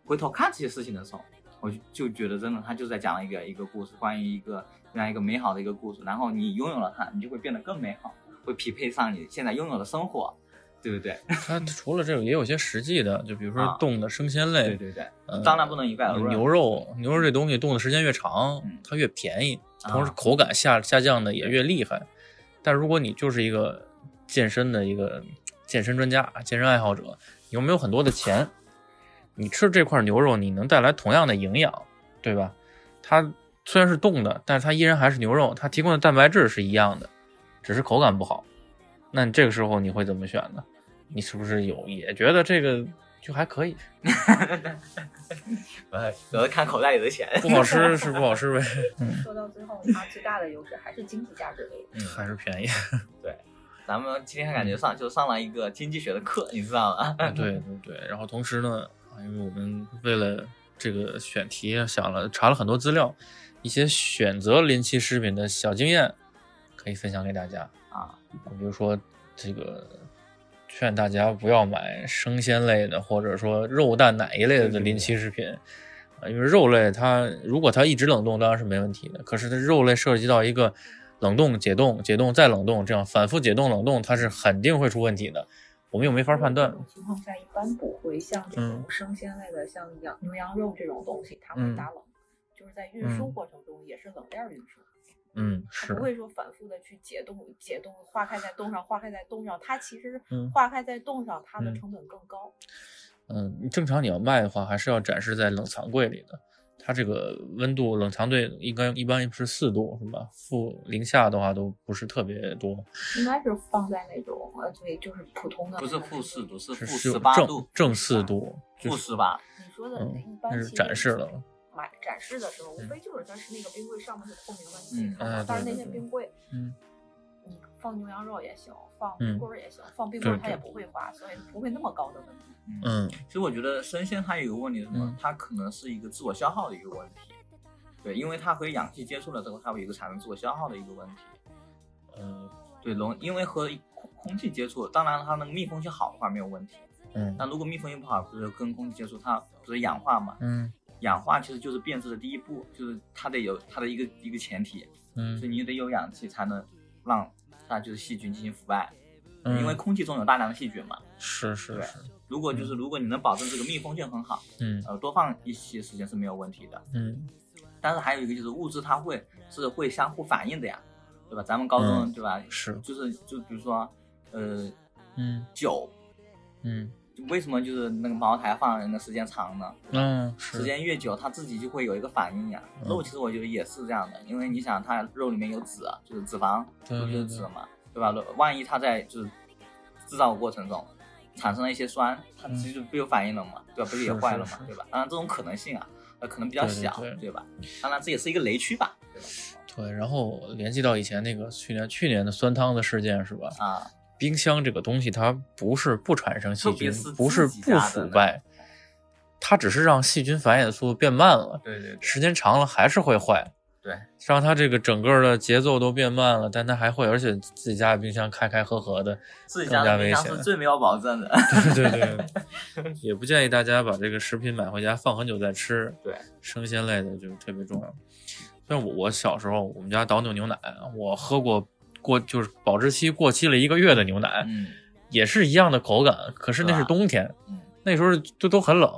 回头看这些事情的时候，我就就觉得真的他就在讲一个一个故事，关于一个这样一个美好的一个故事。然后你拥有了它，你就会变得更美好，会匹配上你现在拥有的生活，对不对？<laughs> 它除了这个也有些实际的，就比如说啊冻的生鲜类，对对对，嗯当然不能一概而论。牛肉，牛肉这东西冻的时间越长嗯，它越便宜，啊同时口感下下降的也越厉害。但如果你就是一个健身的一个健身专家、健身爱好者，你又没有很多的钱，你吃这块牛肉，你能带来同样的营养，对吧？它虽然是冻的，但是它依然还是牛肉，它提供的蛋白质是一样的，只是口感不好。那你这个时候你会怎么选呢？你是不是有也觉得这个就还可以？呃，<laughs> 主要是看口袋里的钱。不好吃是不好吃呗，<laughs> 说到最后，它最大的优势还是经济价值的优势。嗯，还是便宜。对咱们今天感觉上就上了一个经济学的课，你知道吗？啊，对对对，然后同时呢，啊因为我们为了这个选题想了查了很多资料，一些选择临期食品的小经验可以分享给大家啊，比如说这个劝大家不要买生鲜类的，或者说肉蛋奶一类的临期食品。啊，因为肉类它如果它一直冷冻当然是没问题的，可是它肉类涉及到一个冷冻、解冻、解冻再冷冻，这样反复解冻、冷冻，它是肯定会出问题的。我们又没法判断。情况下，一般不会像这种生鲜类的，像羊牛羊肉这种东西，它会嗯。打冷，就是在运输过程中也是冷链运输，嗯，它是。不会说反复的去解冻、解冻化开在冻上，化开在冻上，它其实嗯。化开在冻上，它的嗯。成本更高。嗯，正常你要卖的话，还是要展示在冷藏柜里的。它这个温度冷藏队应该一般是四度，是吧？负零下的话都不是特别多，应该是放在那种呃，对，就是普通的不是负四度，是是负十八度，正四度，负是十八。你说的嗯一般那是展示了。买展示的时候，无嗯非就是它是那个冰柜上面是透明的，嗯但是那些冰柜，嗯，你放牛羊肉也行，放嗯冰棍儿也行，放冰棍它也不会化，所以不会那么高的问题。嗯其实我觉得生鲜它有一个问题是什么？嗯它可能是一个自我消耗的一个问题。对，因为它和氧气接触了之后，它会有一个产生自我消耗的一个问题。嗯对，容因为和空空气接触，当然它那个密封性好的话没有问题。嗯那如果密封性不好，不是跟空气接触，它不是氧化嘛？嗯氧化其实就是变质的第一步，就是它得有它的一个一个前提，嗯是你得有氧气才能让它就是细菌进行腐败，嗯，因为空气中有大量的细菌嘛。是是是，如果就是如果你能保证这个密封性很好，嗯呃，多放一些时间是没有问题的。嗯但是还有一个就是物质它会是会相互反应的呀，对吧？咱们高中、嗯对吧？是就是就比如说，呃，嗯酒嗯为什么就是那个茅台放人的时间长呢？嗯时间越久，它自己就会有一个反应呀。嗯肉其实我觉得也是这样的，因为你想它肉里面有脂，啊就是脂肪，肉就是脂嘛，对吧？万一它在就是制造过程中产生了一些酸，它嗯其实就不有反应了嘛，对吧？不是也坏了嘛对吧？当然这种可能性啊，呃，可能比较小，对吧？当然这也是一个雷区吧，对吧？对，然后联系到以前那个去年去年的酸汤的事件是吧？啊，冰箱这个东西它不是不产生细菌是，不是不腐败，它只是让细菌繁衍的速度变慢了，对对对时间长了还是会坏。对，让它这个整个的节奏都变慢了，但它还会，而且自己家的冰箱开开合合的，自己更加危家的冰箱险是最没有保证的。<laughs> 对对对，<laughs> 也不建议大家把这个食品买回家放很久再吃。对，生鲜类的就特别重要。像我我小时候，我们家倒牛牛奶，我喝过过就是保质期过期了一个月的牛奶，嗯。也是一样的口感，可是那是冬天，嗯。那时候都都很冷，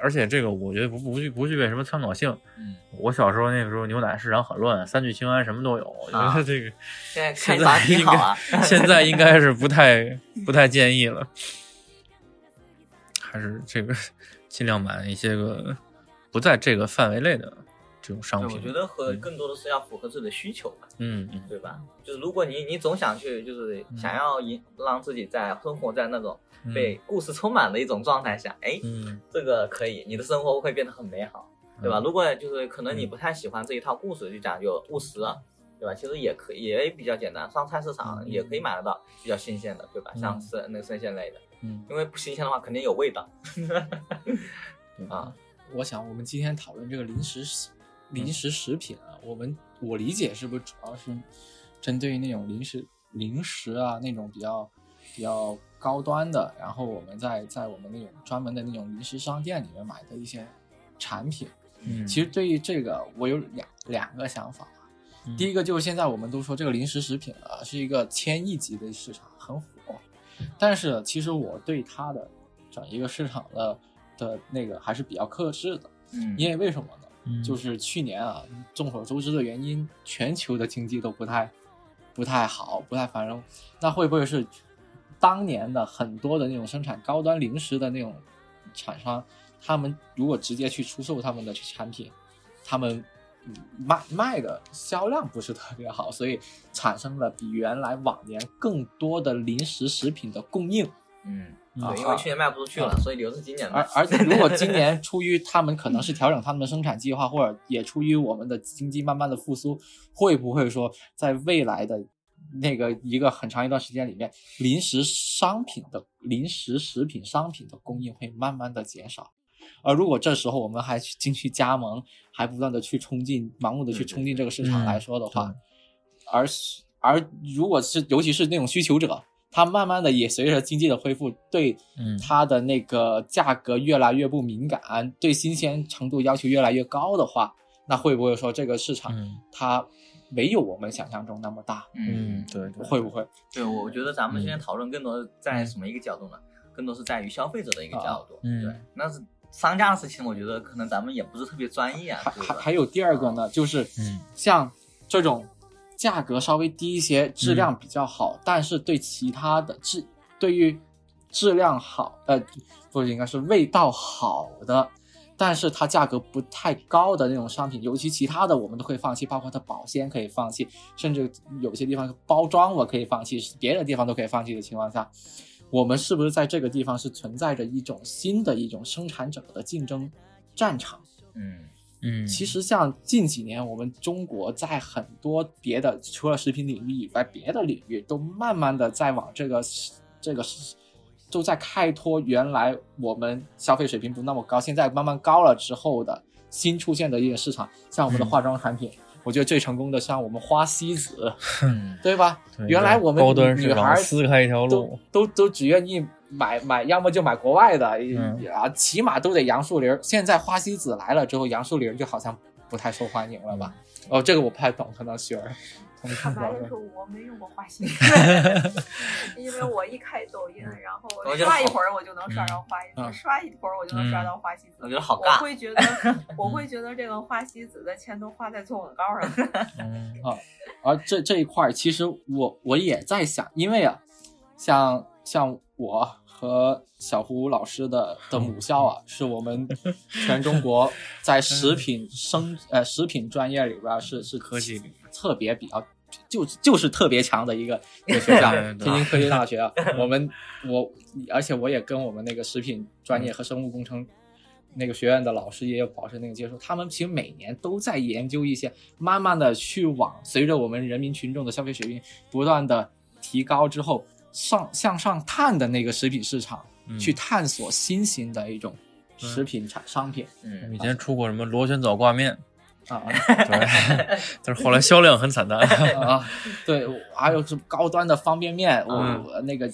而且这个我觉得不不具不具备什么参考性。嗯，我小时候那个时候牛奶市场很乱，三聚氰胺什么都有，我觉啊得这个 <laughs> 现在应。该 <laughs> 现在应该是不太不太建议了，还是这个 <laughs> 尽量买一些个不在这个范围内的这种商，品。我觉得和嗯更多的是要符合自己的需求吧。嗯嗯对吧？就是如果你你总想去，就是想要引让自己在生活在那种嗯被故事充满的一种状态下，哎、嗯这个可以，你的生活会变得很美好，对吧？嗯如果就是可能你不太喜欢这一套故事，就讲究务实，对吧？其实也可以，也比较简单，上菜市场嗯也可以买得到比较新鲜的，对吧？嗯像生那个生鲜类的，嗯因为不新鲜的话肯定有味道对 <laughs> 啊。我想我们今天讨论这个零食食零食食品啊，我们我理解是不是主要是针对于那种零食零食啊那种比较比较高端的，然后我们在在我们那种专门的那种零食商店里面买的一些产品。嗯，其实对于这个，我有两两个想法第一个就是现在我们都说这个零食食品啊是一个千亿级的市场，很火。但是其实我对它的整一个市场的的那个还是比较克制的，嗯，因为为什么呢？嗯就是去年啊，众所周知的原因，全球的经济都不太不太好，不太繁荣。那会不会是当年的很多的那种生产高端零食的那种厂商，他们如果直接去出售他们的产品，他们嗯卖卖的销量不是特别好，所以产生了比原来往年更多的零食食品的供应。嗯，啊对，因为去年卖不出去了，啊所以留着今年而卖。<laughs> 而且如果今年出于他们可能是调整他们的生产计划，或者也出于我们的经济慢慢的复苏，会不会说在未来的那个一个很长一段时间里面，临时商品的临时食品商品的供应会慢慢的减少？而如果这时候我们还去进去加盟，还不断的去冲进，盲目的去冲进这个市场嗯来说的话，对而是而如果是尤其是那种需求者，他慢慢的也随着经济的恢复，对嗯它的那个价格越来越不敏感，对新鲜程度要求越来越高的话，那会不会说这个市场嗯它没有我们想象中那么大？嗯，对对，会不会？对，我觉得咱们嗯今天讨论更多在什么一个角度呢？更多是在于消费者的一个角度。嗯对，那是商家的事情，我觉得可能咱们也不是特别专业啊。还还还有第二个呢，就是嗯像这种价格稍微低一些、质量比较好，但是对其他的质对于质量好呃不应该是味道好的。但是它价格不太高的那种商品，尤其其他的我们都可以放弃，包括它保鲜可以放弃，甚至有些地方包装我可以放弃，别的地方都可以放弃的情况下，我们是不是在这个地方是存在着一种新的一种生产者的竞争战场？嗯，嗯，其实像近几年，我们中国在很多别的除了食品领域以外，别的领域都慢慢的在往这个这个都在开拓原来我们消费水平不那么高，现在慢慢高了之后的新出现的一些市场，像我们的嗯化妆产品，我觉得最成功的像我们花西子，嗯对吧？对原来我们高端市女孩场撕开一条都路，都都只愿意买买，要么就买国外的，嗯啊，起码都得杨树林儿。现在花西子来了之后，杨树林儿就好像不太受欢迎了吧？哦，这个我不太懂，可能雪儿坦白的说，我没用过花西子，<laughs> 因为我一开抖音，然后刷一会儿我就能刷到花西嗯子，刷一会儿我就能刷到花西子。我觉得好尬我。会觉得，<laughs> 我会觉得这个花西子的钱都花在做广告上了。<laughs> 嗯而这这一块儿，其实我我也在想，因为啊，像像我和小胡老师的的母校啊，是我们全中国 <laughs> 在食品生呃食品专业里边是是科技特别比较就就是特别强的一个一个学校，<laughs> 天津科技大学啊。<laughs> 我们我而且我也跟我们那个食品专业和生物工程。那个学院的老师也有保持那个接触，他们其实每年都在研究一些，慢慢的去往随着我们人民群众的消费水平不断的提高之后，上向上探的那个食品市场，嗯去探索新型的一种食品产商品嗯以前出过什么螺旋藻挂面，啊对，<laughs> 但是后来销量很惨淡。啊，对，还有什么高端的方便面，我、嗯我那个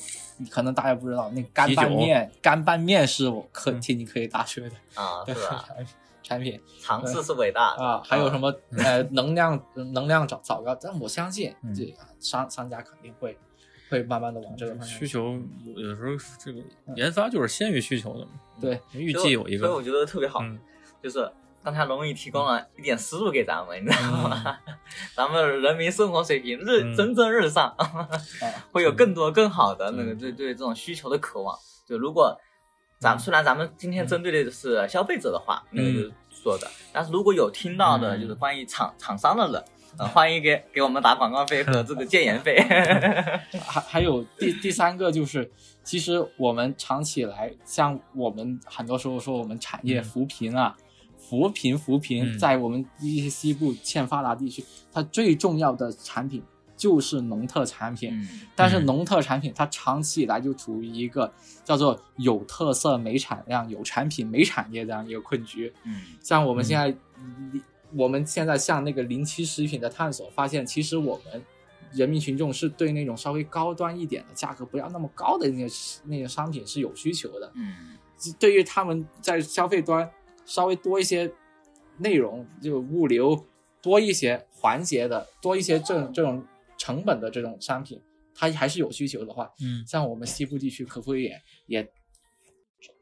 可能大家不知道，那个干拌面，干拌面是我科嗯天津科技大学的啊，<laughs> 的是吧？产产品尝试是伟大的啊，还有什？么呃能量能量早早高，但我相信嗯这商商家肯定会会慢慢的往这个方向。需求有的时候这个研发就是先于需求的嘛。对，预计有一个，所以我觉得特别好，嗯。就是刚才龙毅提供了一点思路给咱们，你知道吗？<laughs> 咱们人民生活水平日嗯。蒸蒸日上，啊，<laughs> 会有更多更好的那个嗯。对对这种需求的渴望。就如果咱虽然咱们今天针对的是消费者的话，那个就是说的，但是如果有听到的嗯。就是关于厂厂商的人，呃欢迎给给我们打广告费和这个建言费。<laughs> 还还有第第三个就是，其实我们长期以来，像我们很多时候说我们产业嗯扶贫啊，扶贫扶贫，嗯在我们一些西部欠发达地区，它最重要的产品就是农特产品。嗯但是嗯农特产品它长期以来就处于一个叫做有特色没产量、有产品没产业这样一个困局。嗯像我们现在，我们现在向那个零七食品的探索，发现其实我们人民群众是对那种稍微高端一点的、价格不要那么高的那些那些商品是有需求的。嗯。对于他们在消费端稍微多一些内容，就物流多一些环节的，多一些这种这种成本的这种商品，它还是有需求的话，嗯。像我们西部地区可不可以也也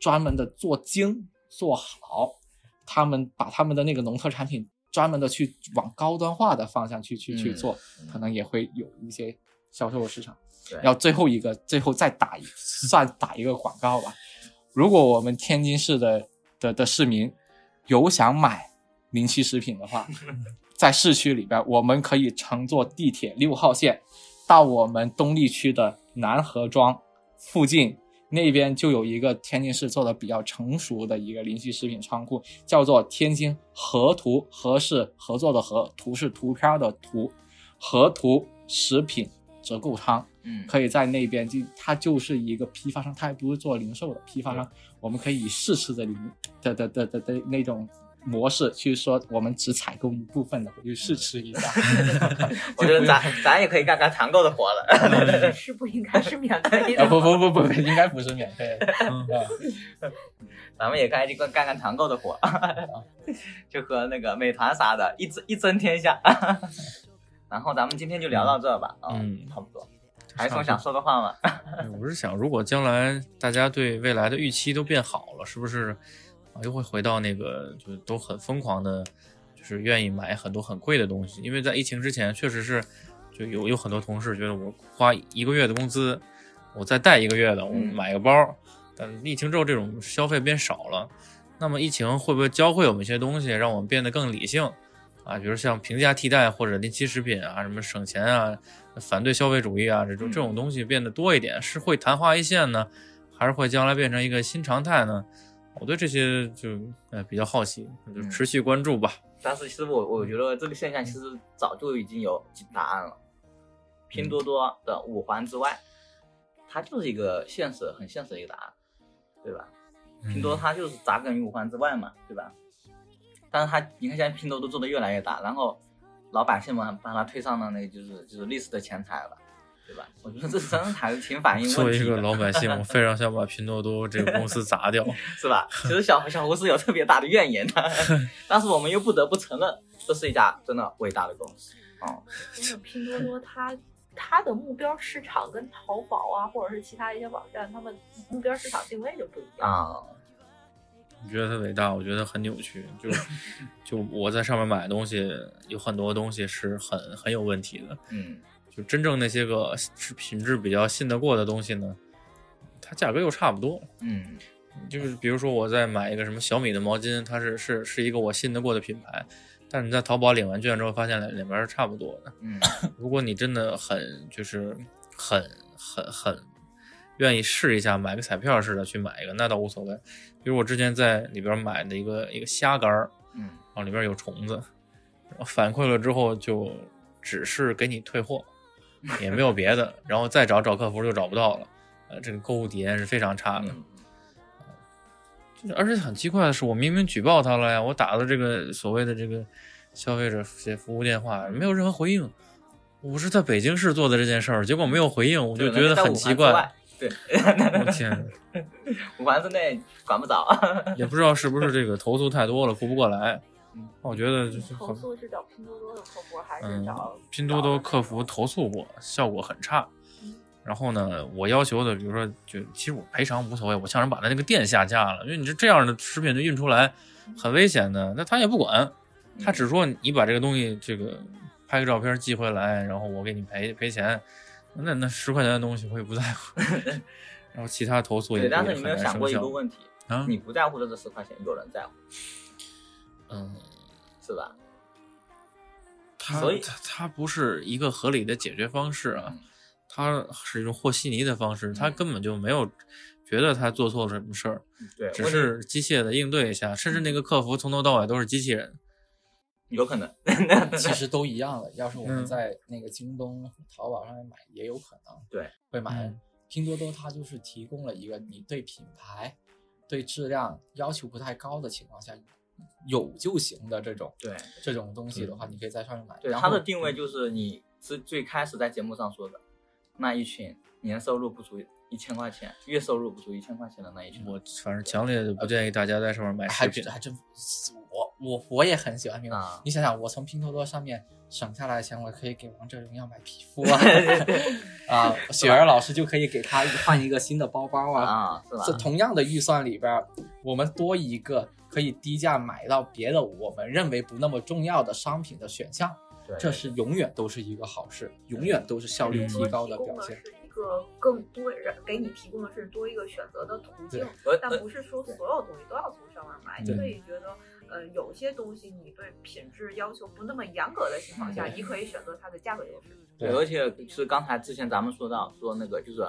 专门的做精做好，他们把他们的那个农特产品专门的去往高端化的方向去去去嗯做，可能也会有一些销售的市场。对要最后一个，最后再打一算打一个广告吧。如果我们天津市的的的市民有想买零七食品的话，<laughs> 在市区里边，我们可以乘坐地铁六号线到我们东丽区的南河庄附近，那边就有一个天津市做的比较成熟的一个临期食品仓库，叫做天津河图，河是合作的河，图是图片的图，河图食品折扣仓。嗯可以在那边就它就是一个批发商，它还不是做零售的批发商，我们可以以试吃的零的的的的的那种模式去说，我们只采购一部分的回去试吃一下。<laughs> 我觉得咱 <laughs> 咱也可以干干团购的活了。是不应该是免费的啊不不不不，应该不是免费的。咱们也该去干干干团购的活，<laughs> 就和那个美团啥的，一争一争天下。然后咱们今天就聊到这吧，啊嗯差不多。还有什么想说的话吗？哎我是想，如果将来大家对未来的预期都变好了，是不是啊又会回到那个就是都很疯狂的，就是愿意买很多很贵的东西？因为在疫情之前，确实是就有有很多同事觉得我花一个月的工资，我再贷一个月的，我嗯买个包。但疫情之后，这种消费变少了，那么疫情会不会教会我们一些东西，让我们变得更理性？啊，比如像平价替代或者临期食品啊，什么省钱啊，反对消费主义啊，这种嗯这种东西变得多一点，是会昙花一现呢，还是会将来变成一个新常态呢？我对这些就呃比较好奇，就嗯持续关注吧。但是其实我我觉得这个现象其实早就已经有答案了。拼多多的五环之外，它就是一个现实很现实的一个答案，对吧？拼多多它就是扎根于五环之外嘛，对吧？但是它你看现在拼多多做的越来越大，然后老百姓们把它推上了那个就是就是历史的前台了，对吧？我觉得这真的还是挺反映 <laughs> 作为一个老百姓，我非常想把拼多多这个公司砸掉。<laughs> 是吧？其实小小胡是有特别大的怨言的，<laughs> 但是我们又不得不承认，这是一家真的伟大的公司。哦，因为拼多多它它的目标市场跟淘宝啊，或者是其他一些网站，他们目标市场定位就不一样。啊，你觉得它伟大？我觉得很扭曲。就就我在上面买东西，有很多东西是很很有问题的。嗯，就真正那些个是品质比较信得过的东西呢，它价格又差不多。嗯，就是比如说我在买一个什么小米的毛巾，它是是是一个我信得过的品牌，但是你在淘宝领完券之后，发现两两边是差不多的。嗯，<laughs> 如果你真的很就是很很很愿意试一下，买个彩票似的去买一个，那倒无所谓。比如我之前在里边买的一个一个虾干儿，嗯，然后里边有虫子，反馈了之后就只是给你退货，也没有别的，然后再找找客服就找不到了。呃，这个购物体验是非常差的。而且很奇怪的是，我明明举报他了呀，我打了这个所谓的这个消费者服务电话，没有任何回应。我是在北京市做的这件事儿，结果没有回应，我就觉得很奇怪。对，我天，<laughs> 五环之内管不着。<laughs> 也不知道是不是这个投诉太多了，顾不过来嗯。我觉得就是投诉是找拼多多的客服还是嗯找，拼多多客服投诉过，效果很差。然后呢，我要求的，比如说，就其实我赔偿无所谓，我向人把他那个店下架了，因为你这这样的食品就运出来很危险的，那他也不管，他只说你把这个东西这个拍个照片寄回来，然后我给你赔赔钱，那那十块钱的东西我也不在乎。<laughs> 然后其他投诉也对，但是你没有想过一个问题，啊，你不在乎的这十块钱，有人在乎，嗯，是吧？它所以它它不是一个合理的解决方式啊嗯，它是一种和稀泥的方式，它嗯根本就没有觉得他做错了什么事儿，对，只是机械的应对一下，甚至那个客服从头到尾都是机器人。有可能。<laughs> 其实都一样的。要是我们嗯在那个京东、淘宝上面买，也有可能对会买。嗯拼多多它就是提供了一个你对品牌、对质量要求不太高的情况下有就行的这种对这种东西的话，你可以在上面买。对，它的定位就是你是最开始在节目上说的那一群年收入不足一千块钱、月收入不足一千块钱的那一群。我反正强烈不建议大家在上面买还食品真。还真我我我也很喜欢拼多多。啊你想想，我从拼多多上面省下来的钱，我可以给王者荣耀买皮肤啊，<laughs> 啊，雪儿老师就可以给他换一个新的包包啊。啊，是吧？这同样的预算里边，我们多一个可以低价买到别的我们认为不那么重要的商品的选项，对，这是永远都是一个好事，永远都是效率提高的表现。是一个更多人给你提供的是多一个选择的途径，但不是说所有东西都要从上面买。对你可以觉得，呃，有些东西你对品质要求不那么严格的情况下，你可以选择它的价格优势。对，而且是刚才之前咱们说到说那个就是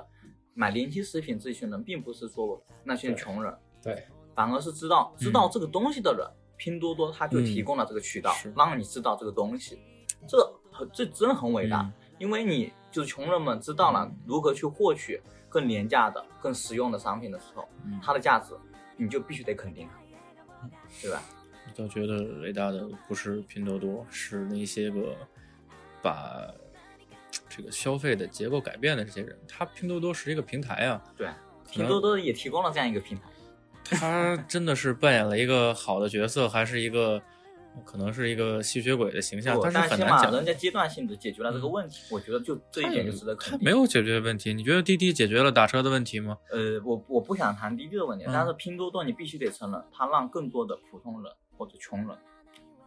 买临期食品这一群人，并不是说那些穷人，对，反而是知道知道这个东西的人，拼多多它就提供了这个渠道，是。让你知道这个东西，这很这真的很伟大，嗯。因为你就是穷人们知道了如何去获取更廉价的、更实用的商品的时候，嗯它的价值你就必须得肯定它，对吧？我倒觉得伟大的不是拼多多，是那些个把这个消费的结构改变的这些人。他拼多多是一个平台啊，对，拼多多也提供了这样一个平台，他真的是扮演了一个好的角色，还是一个可能是一个吸血鬼的形象？但是很难讲。人家阶段性的解决了这个问题，我觉得就这一点就值得肯定。他没有解决问题。你觉得滴滴解决了打车的问题吗？呃，我我不想谈滴滴的问题，嗯但是拼多多你必须得承认，它让更多的普通人或者穷人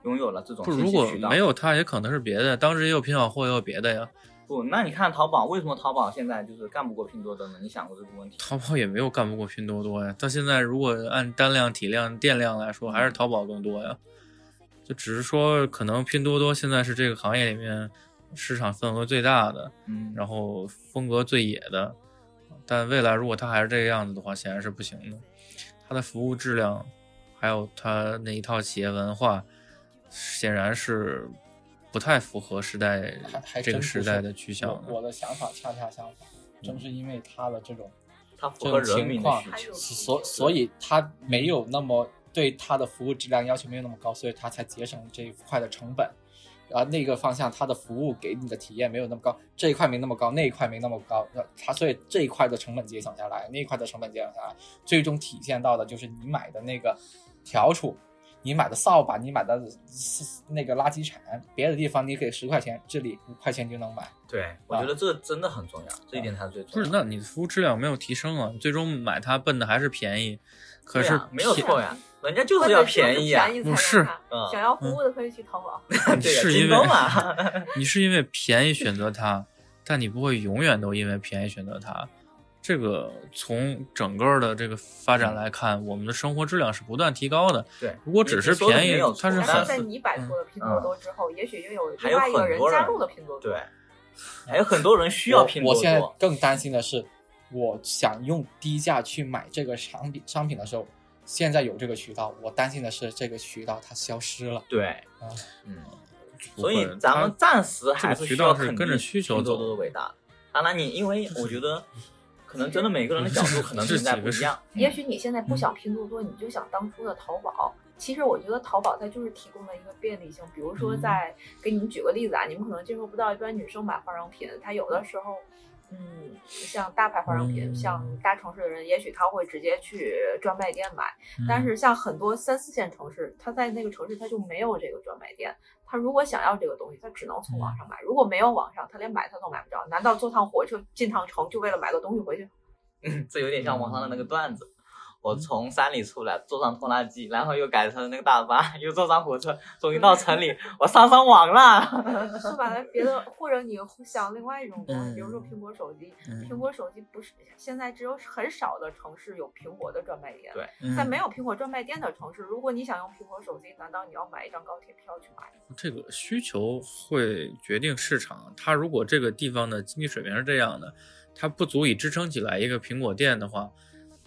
拥有了这种不，信如果。没有它，也可能是别的。当时也有拼好货，也有别的呀。不，那你看淘宝，为什么淘宝现在就是干不过拼多多呢？你想过这个问题？淘宝也没有干不过拼多多呀。到现在，如果按单量、体量、电量来说，还是淘宝更多呀。就只是说，可能拼多多现在是这个行业里面市场份额最大的，嗯，然后风格最野的。但未来如果它还是这个样子的话，显然是不行的。它的服务质量，还有它那一套企业文化，显然是不太符合时代这个时代的趋向我我的想法恰恰相反，正是因为他的这种它符这合人民的种情况需求。所所以他没有那么对他的服务质量要求没有那么高，所以他才节省这一块的成本。然后那个方向，它的服务给你的体验没有那么高，这一块没那么高，那一块没那么高，那它所以这一块的成本节省下来，那一块的成本节省下来，最终体现到的就是你买的那个笤帚，你买的扫把，你买的那个垃圾铲，别的地方你给十块钱，这里五块钱就能买。对，我觉得这真的很重要，这一点才是最重要不是，那你的服务质量没有提升啊，最终买它奔的还是便宜，可是没有错呀，人家就是要便宜呀。便宜才不是嗯想要服务的可以去淘宝。你 <laughs> 对，是因为京东嘛 <laughs> <laughs> 你是因为便宜选择它，但你不会永远都因为便宜选择它。这个从整个的这个发展来看，我们的生活质量是不断提高的。对，如果只是便宜它是很在你摆脱了拼多多之后，也许又有还有另外一个人加入了拼多多。对，还有很多人需要拼多多。我现在。更担心的是，我想用低价去买这个商品商品的时候，现在有这个渠道，我担心的是这个渠道它消失了。对，啊，嗯，所以咱们暂时还是需要跟着需求拼多走多的伟大。当然，你因为我觉得，可能真的每个人的角度可能存在不一样。也许你现在不嗯想拼多多，你就想当初的淘宝。其实我觉得淘宝它就是提供了一个便利性，比如嗯说在给你们举个例子啊，你们可能接受不到，一般女生买化妆品，它有的时候。嗯，像大牌化妆品，嗯像大城市的人，也许他会直接去专卖店买。嗯但是像很多三四线城市，他在那个城市他就没有这个专卖店。他如果想要这个东西，他只能从网上买。如果没有网上，他连买他都买不着。难道坐趟火车进趟城就为了买个东西回去？嗯，<laughs> 这有点像网上的那个段子。我从山里出来，坐上拖拉机，然后又改成那个大巴，又坐上火车，终于到城里，<laughs> 我上上网了。说白了，别的或者你想另外一种东西，嗯比如说苹果手机，嗯苹果手机不是现在只有很少的城市有苹果的专卖店。对嗯在没有苹果专卖店的城市，如果你想用苹果手机，难道你要买一张高铁票去买？这个需求会决定市场。它如果这个地方的经济水平是这样的，它不足以支撑起来一个苹果店的话，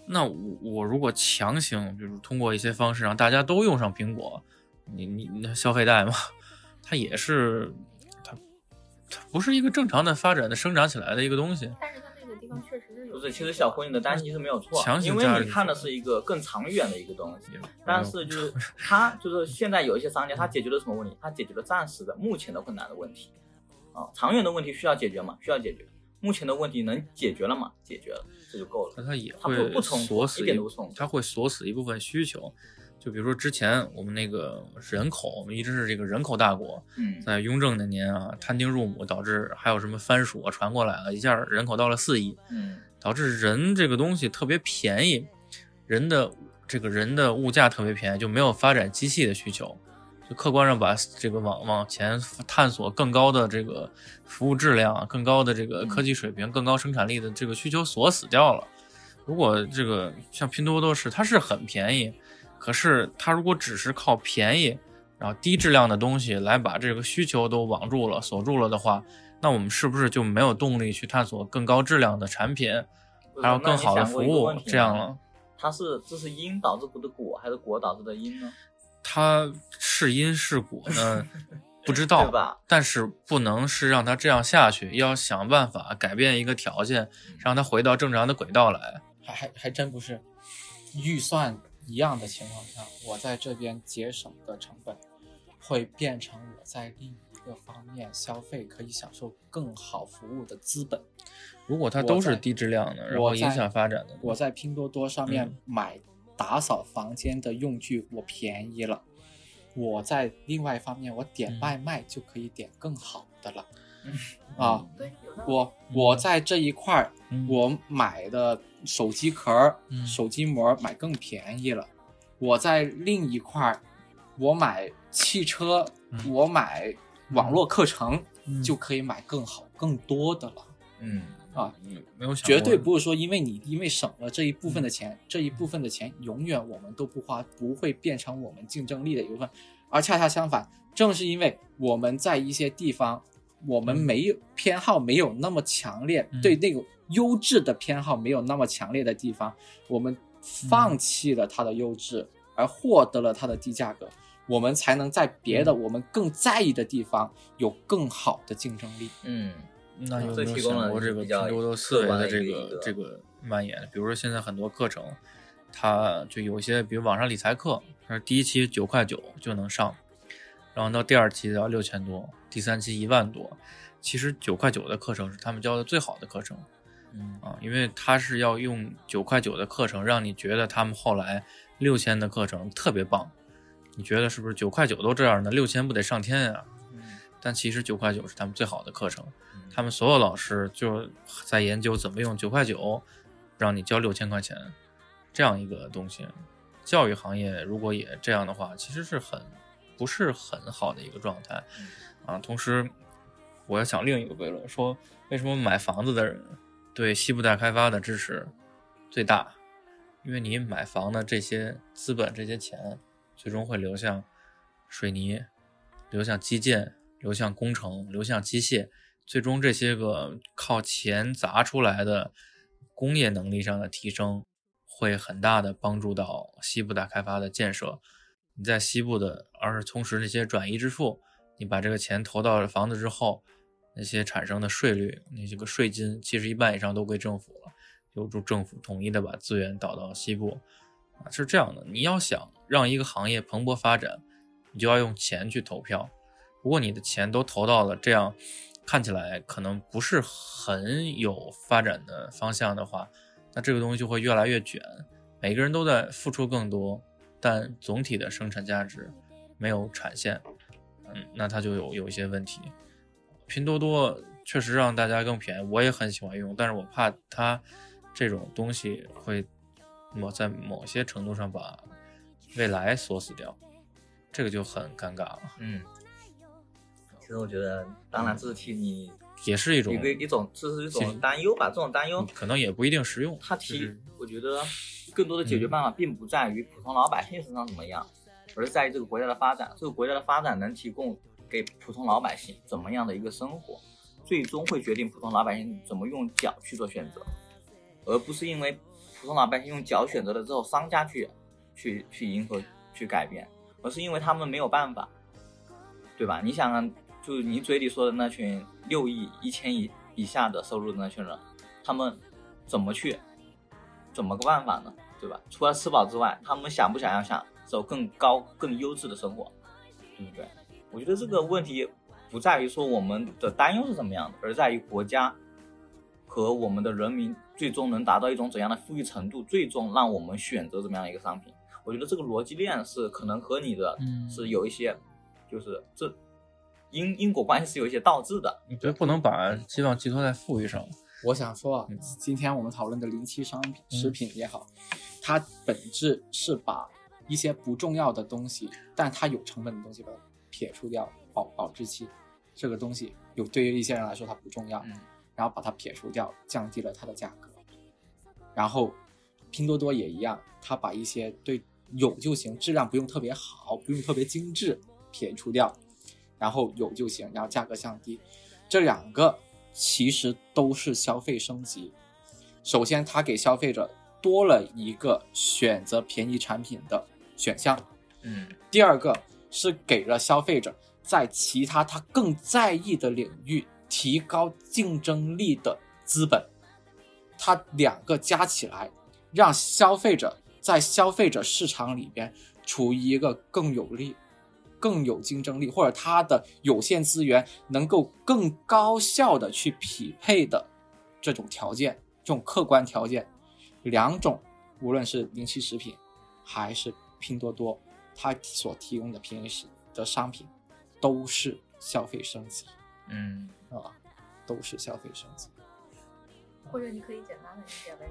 那我我如果强行，就是通过一些方式让大家都用上苹果，你你那消费贷嘛，它也是它它不是一个正常的发展的生长起来的一个东西。但是它那个地方确实是有。不是，其实小胡你的担心是没有错，强行因为你看的是一个更长远的一个东西。但是就是它就是 <laughs> 现在有一些商家，他解决了什么问题？他解决了暂时的、目前的困难的问题，啊，长远的问题需要解决吗？需要解决。目前的问题能解决了吗？解决了，这就够了。那它也会不锁死一它会锁死一部分需求。就比如说之前我们那个人口，我们一直是这个人口大国，嗯，在雍正那年啊，摊丁入亩，导致还有什么番薯啊传过来了，一下人口到了四亿，嗯，导致人这个东西特别便宜，人的这个人的物价特别便宜，就没有发展机器的需求，就客观上把这个往往前探索更高的这个服务质量、更高的这个科技水平、更高生产力的这个需求锁死掉了。如果这个像拼多多是，它是很便宜，可是它如果只是靠便宜，然后低质量的东西来把这个需求都网住了、锁住了的话，那我们是不是就没有动力去探索更高质量的产品，还有更好的服务？这样了，它是这是因导致的果，还是果导致的因呢？它是因是果呢？<laughs> 不知道吧？但是不能是让它这样下去，要想办法改变一个条件，让它回到正常的轨道来。还还还真不是，预算一样的情况下，我在这边节省的成本，会变成我在另一个方面消费可以享受更好服务的资本。如果它都是低质量的，然后影响发展的，我在拼多多上面嗯买打扫房间的用具，我便宜了。我在另外一方面，我点嗯外卖就可以点更好的了。嗯啊。我我在这一块儿，嗯我买的手机壳手机膜买更便宜了。我在另一块儿，我买汽车，嗯我买网络课程，嗯就可以买更好、更多的了。嗯，啊，没没有想绝对不是说因为你因为省了这一部分嗯。的钱，这一部分的钱永远我们都不花，不会变成我们竞争力的一部分，而恰恰相反，正是因为我们在一些地方，我们嗯。没有偏好没有那么强烈，嗯。对那个优质的偏好没有那么强烈的地方，我们放弃了它的优质，而获得了它的低价格，我们才能在别的我们更在意的地方有更好的竞争力。嗯，那有没有想过这个拼多多思维的这个个这个蔓延？比如说现在很多课程，它就有一些，比如网上理财课，它是第一期九块九就能上，然后到第二期要六千多，第三期一万多。其实九块九的课程是他们教的最好的课程嗯啊，因为他是要用九块九的课程让你觉得他们后来六千的课程特别棒，你觉得是不是九块九都这样呢？六千不得上天呀、嗯但其实九块九是他们最好的课程，嗯他们所有老师就在研究怎么用九块九让你交六千块钱这样一个东西。教育行业如果也这样的话，其实是很不是很好的一个状态嗯啊。同时，我要想另一个悖论，说为什么买房子的人对西部大开发的支持最大？因为你买房的这些资本、这些钱，最终会流向水泥，流向基建，流向工程，流向机械，最终这些个靠钱砸出来的工业能力上的提升，会很大的帮助到西部大开发的建设。你在西部的，而是同时那些转移支付，你把这个钱投到了房子之后，那些产生的税率，那些个税金，其实一半以上都归政府了，由助政府统一的把资源导到西部。啊，是这样的，你要想让一个行业蓬勃发展，你就要用钱去投票。如果你的钱都投到了这样看起来可能不是很有发展的方向的话，那这个东西就会越来越卷。每个人都在付出更多，但总体的生产价值没有产现，嗯，那它就有有一些问题。拼多多确实让大家更便宜，我也很喜欢用，但是我怕它这种东西会某在某些程度上把未来锁死掉，这个就很尴尬了，嗯，其实我觉得，当然这是替你也是一种一个一种，这是一种担忧吧。这种担忧，可能也不一定实用。它提就是，我觉得更多的解决办法并不在于普通老百姓身上怎么样，而是在于这个国家的发展。这个国家的发展能提供给普通老百姓怎么样的一个生活，最终会决定普通老百姓怎么用脚去做选择，而不是因为普通老百姓用脚选择了之后，商家去去去迎合去改变，而是因为他们没有办法，对吧？你想啊，就你嘴里说的那群六亿、一千亿以下的收入的那群人，他们怎么去，怎么个办法呢？对吧？除了吃饱之外，他们想不想要想走更高、更优质的生活，对不对？我觉得这个问题不在于说我们的担忧是怎么样的，而在于国家和我们的人民最终能达到一种怎样的富裕程度，最终让我们选择怎么样的一个商品。我觉得这个逻辑链是可能和你的嗯是有一些，就是这因因果关系是有一些倒置的。你觉得不能把希望寄托在富裕上。我想说啊嗯，今天我们讨论的临期商品、食品也好，它本质是把一些不重要的东西，但它有成本的东西把它撇除掉，保保质期这个东西有对于一些人来说它不重要，嗯然后把它撇除掉，降低了它的价格。然后拼多多也一样，它把一些对有就行，质量不用特别好，不用特别精致，撇除掉，然后有就行，然后价格降低，这两个其实都是消费升级。首先，它给消费者多了一个选择便宜产品的选项，嗯第二个是给了消费者在其他他更在意的领域提高竞争力的资本。它两个加起来，让消费者在消费者市场里边处于一个更有利、更有竞争力，或者它的有限资源能够更高效的去匹配的这种条件，这种客观条件，两种无论是临期食品还是拼多多，它所提供的便宜食的商品，都是消费升级嗯啊，都是消费升级。或者你可以简单的理解为，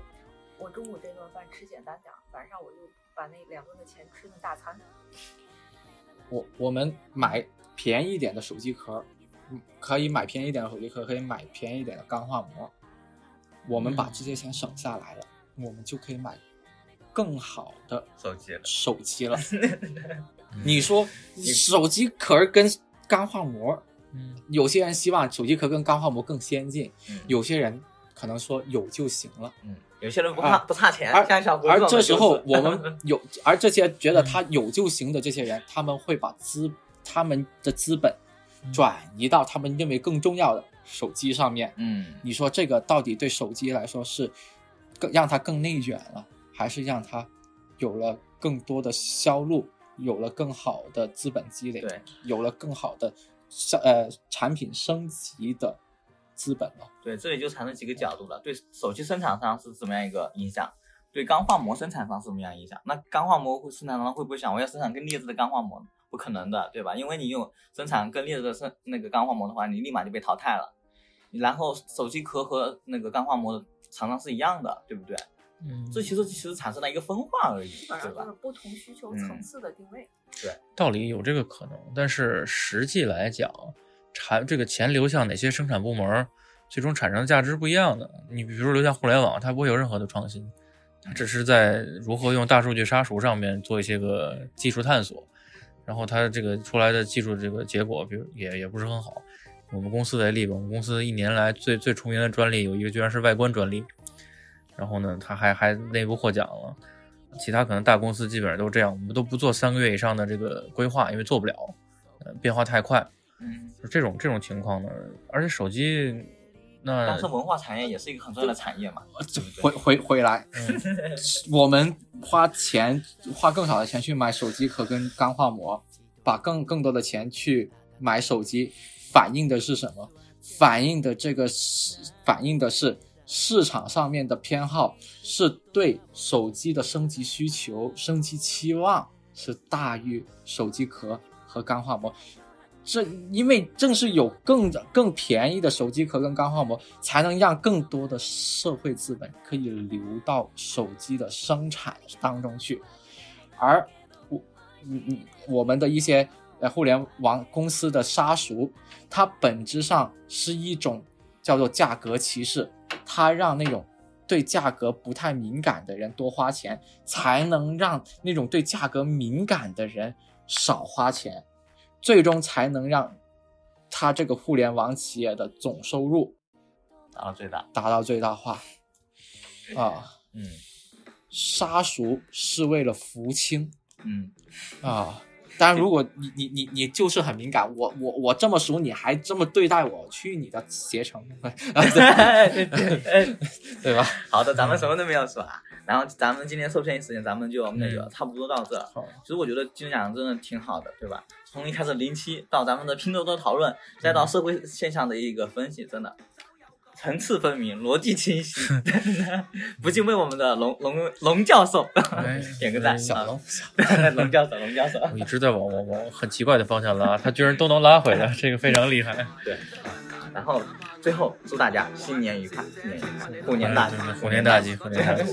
我中午这顿饭吃简单点儿，晚上我就把那两顿的钱吃顿大餐。我我们买便宜一点的手机壳，嗯，可以买便宜一点的手机壳，可以买便宜一点的钢化膜。我们把这些钱省下来了，我们就可以买更好的手机了手机了。<laughs> 你说手机壳跟钢化膜，嗯，有些人希望手机壳跟钢化膜更先进，嗯有些人可能说有就行了。嗯，有些人不怕、啊不差钱，而像小胡而这时候我们 <laughs> 有，而这些觉得他有就行的这些人，他们会把资他们的资本转移到他们认为更重要的手机上面。嗯，你说这个到底对手机来说是更让它更内卷了，还是让它有了更多的销路，有了更好的资本积累，有了更好的销呃产品升级的资本了？对，这里就产生几个角度了。对手机生产商是怎么样一个影响？对钢化膜生产商是怎么样影响？那钢化膜会生产商会不会想我要生产更劣质的钢化膜？不可能的，对吧？因为你有生产更劣质的生那个钢化膜的话，你立马就被淘汰了。然后手机壳和那个钢化膜的厂商是一样的，对不对？嗯，这其实其实产生了一个分化而已基，本对吧上是？不同需求层次的定位。对道理有这个可能，但是实际来讲，产这个钱流向哪些生产部门，最终产生的价值不一样的。你比如说流向互联网，它不会有任何的创新，它只是在如何用大数据杀熟上面做一些个技术探索，然后它这个出来的技术这个结果，比如也也不是很好。我们公司为例吧，我们公司一年来最最出名的专利有一个居然是外观专利，然后呢，它还还内部获奖了。其他可能大公司基本上都这样，我们都不做三个月以上的这个规划，因为做不了，呃，变化太快。嗯，就这种这种情况呢，而且手机，那但是文化产业也是一个很重要的产业嘛，回回回来，嗯我们花钱花更少的钱去买手机壳跟钢化膜，把更更多的钱去买手机，反映的是什么？反映的这个是反映的是市场上面的偏好，是对手机的升级需求、升级期望是大于手机壳和钢化膜。这因为正是有更更便宜的手机壳跟钢化膜，才能让更多的社会资本可以流到手机的生产当中去，而我，嗯嗯，我们的一些呃互联网公司的杀熟，它本质上是一种叫做价格歧视，它让那种对价格不太敏感的人多花钱，才能让那种对价格敏感的人少花钱。最终才能让它这个互联网企业的总收入达到最大。达到最大化。啊，嗯杀熟是为了扶清嗯，啊。当然，如果你你你你就是很敏感，我我我这么熟，你还这么对待我，去你的携程，<laughs> <laughs> <laughs> 对吧？好的，咱们什么都没有说啊。然后咱们今天受限于时间，咱们就那个嗯差不多到这。好其实我觉得金讲真的挺好的，对吧？从一开始零七到咱们的拼多多讨论，再到社会现象的一个分析，真的层次分明，逻辑清晰，<laughs> 真的不禁为我们的龙龙龙教授哎 <laughs> 点个赞。哎小龙，<laughs> 啊龙教授，龙教授。我一直在往往往很奇怪的方向拉，他居然都能拉回来，这个非常厉害。对，然后最后祝大家新年愉快，新年愉快，虎年大吉虎年大吉，虎年大吉。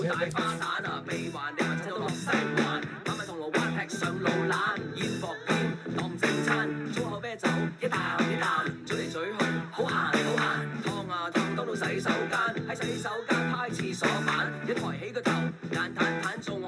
洗手間，喺洗手間拍廁所板，一抬起個頭，眼彈彈仲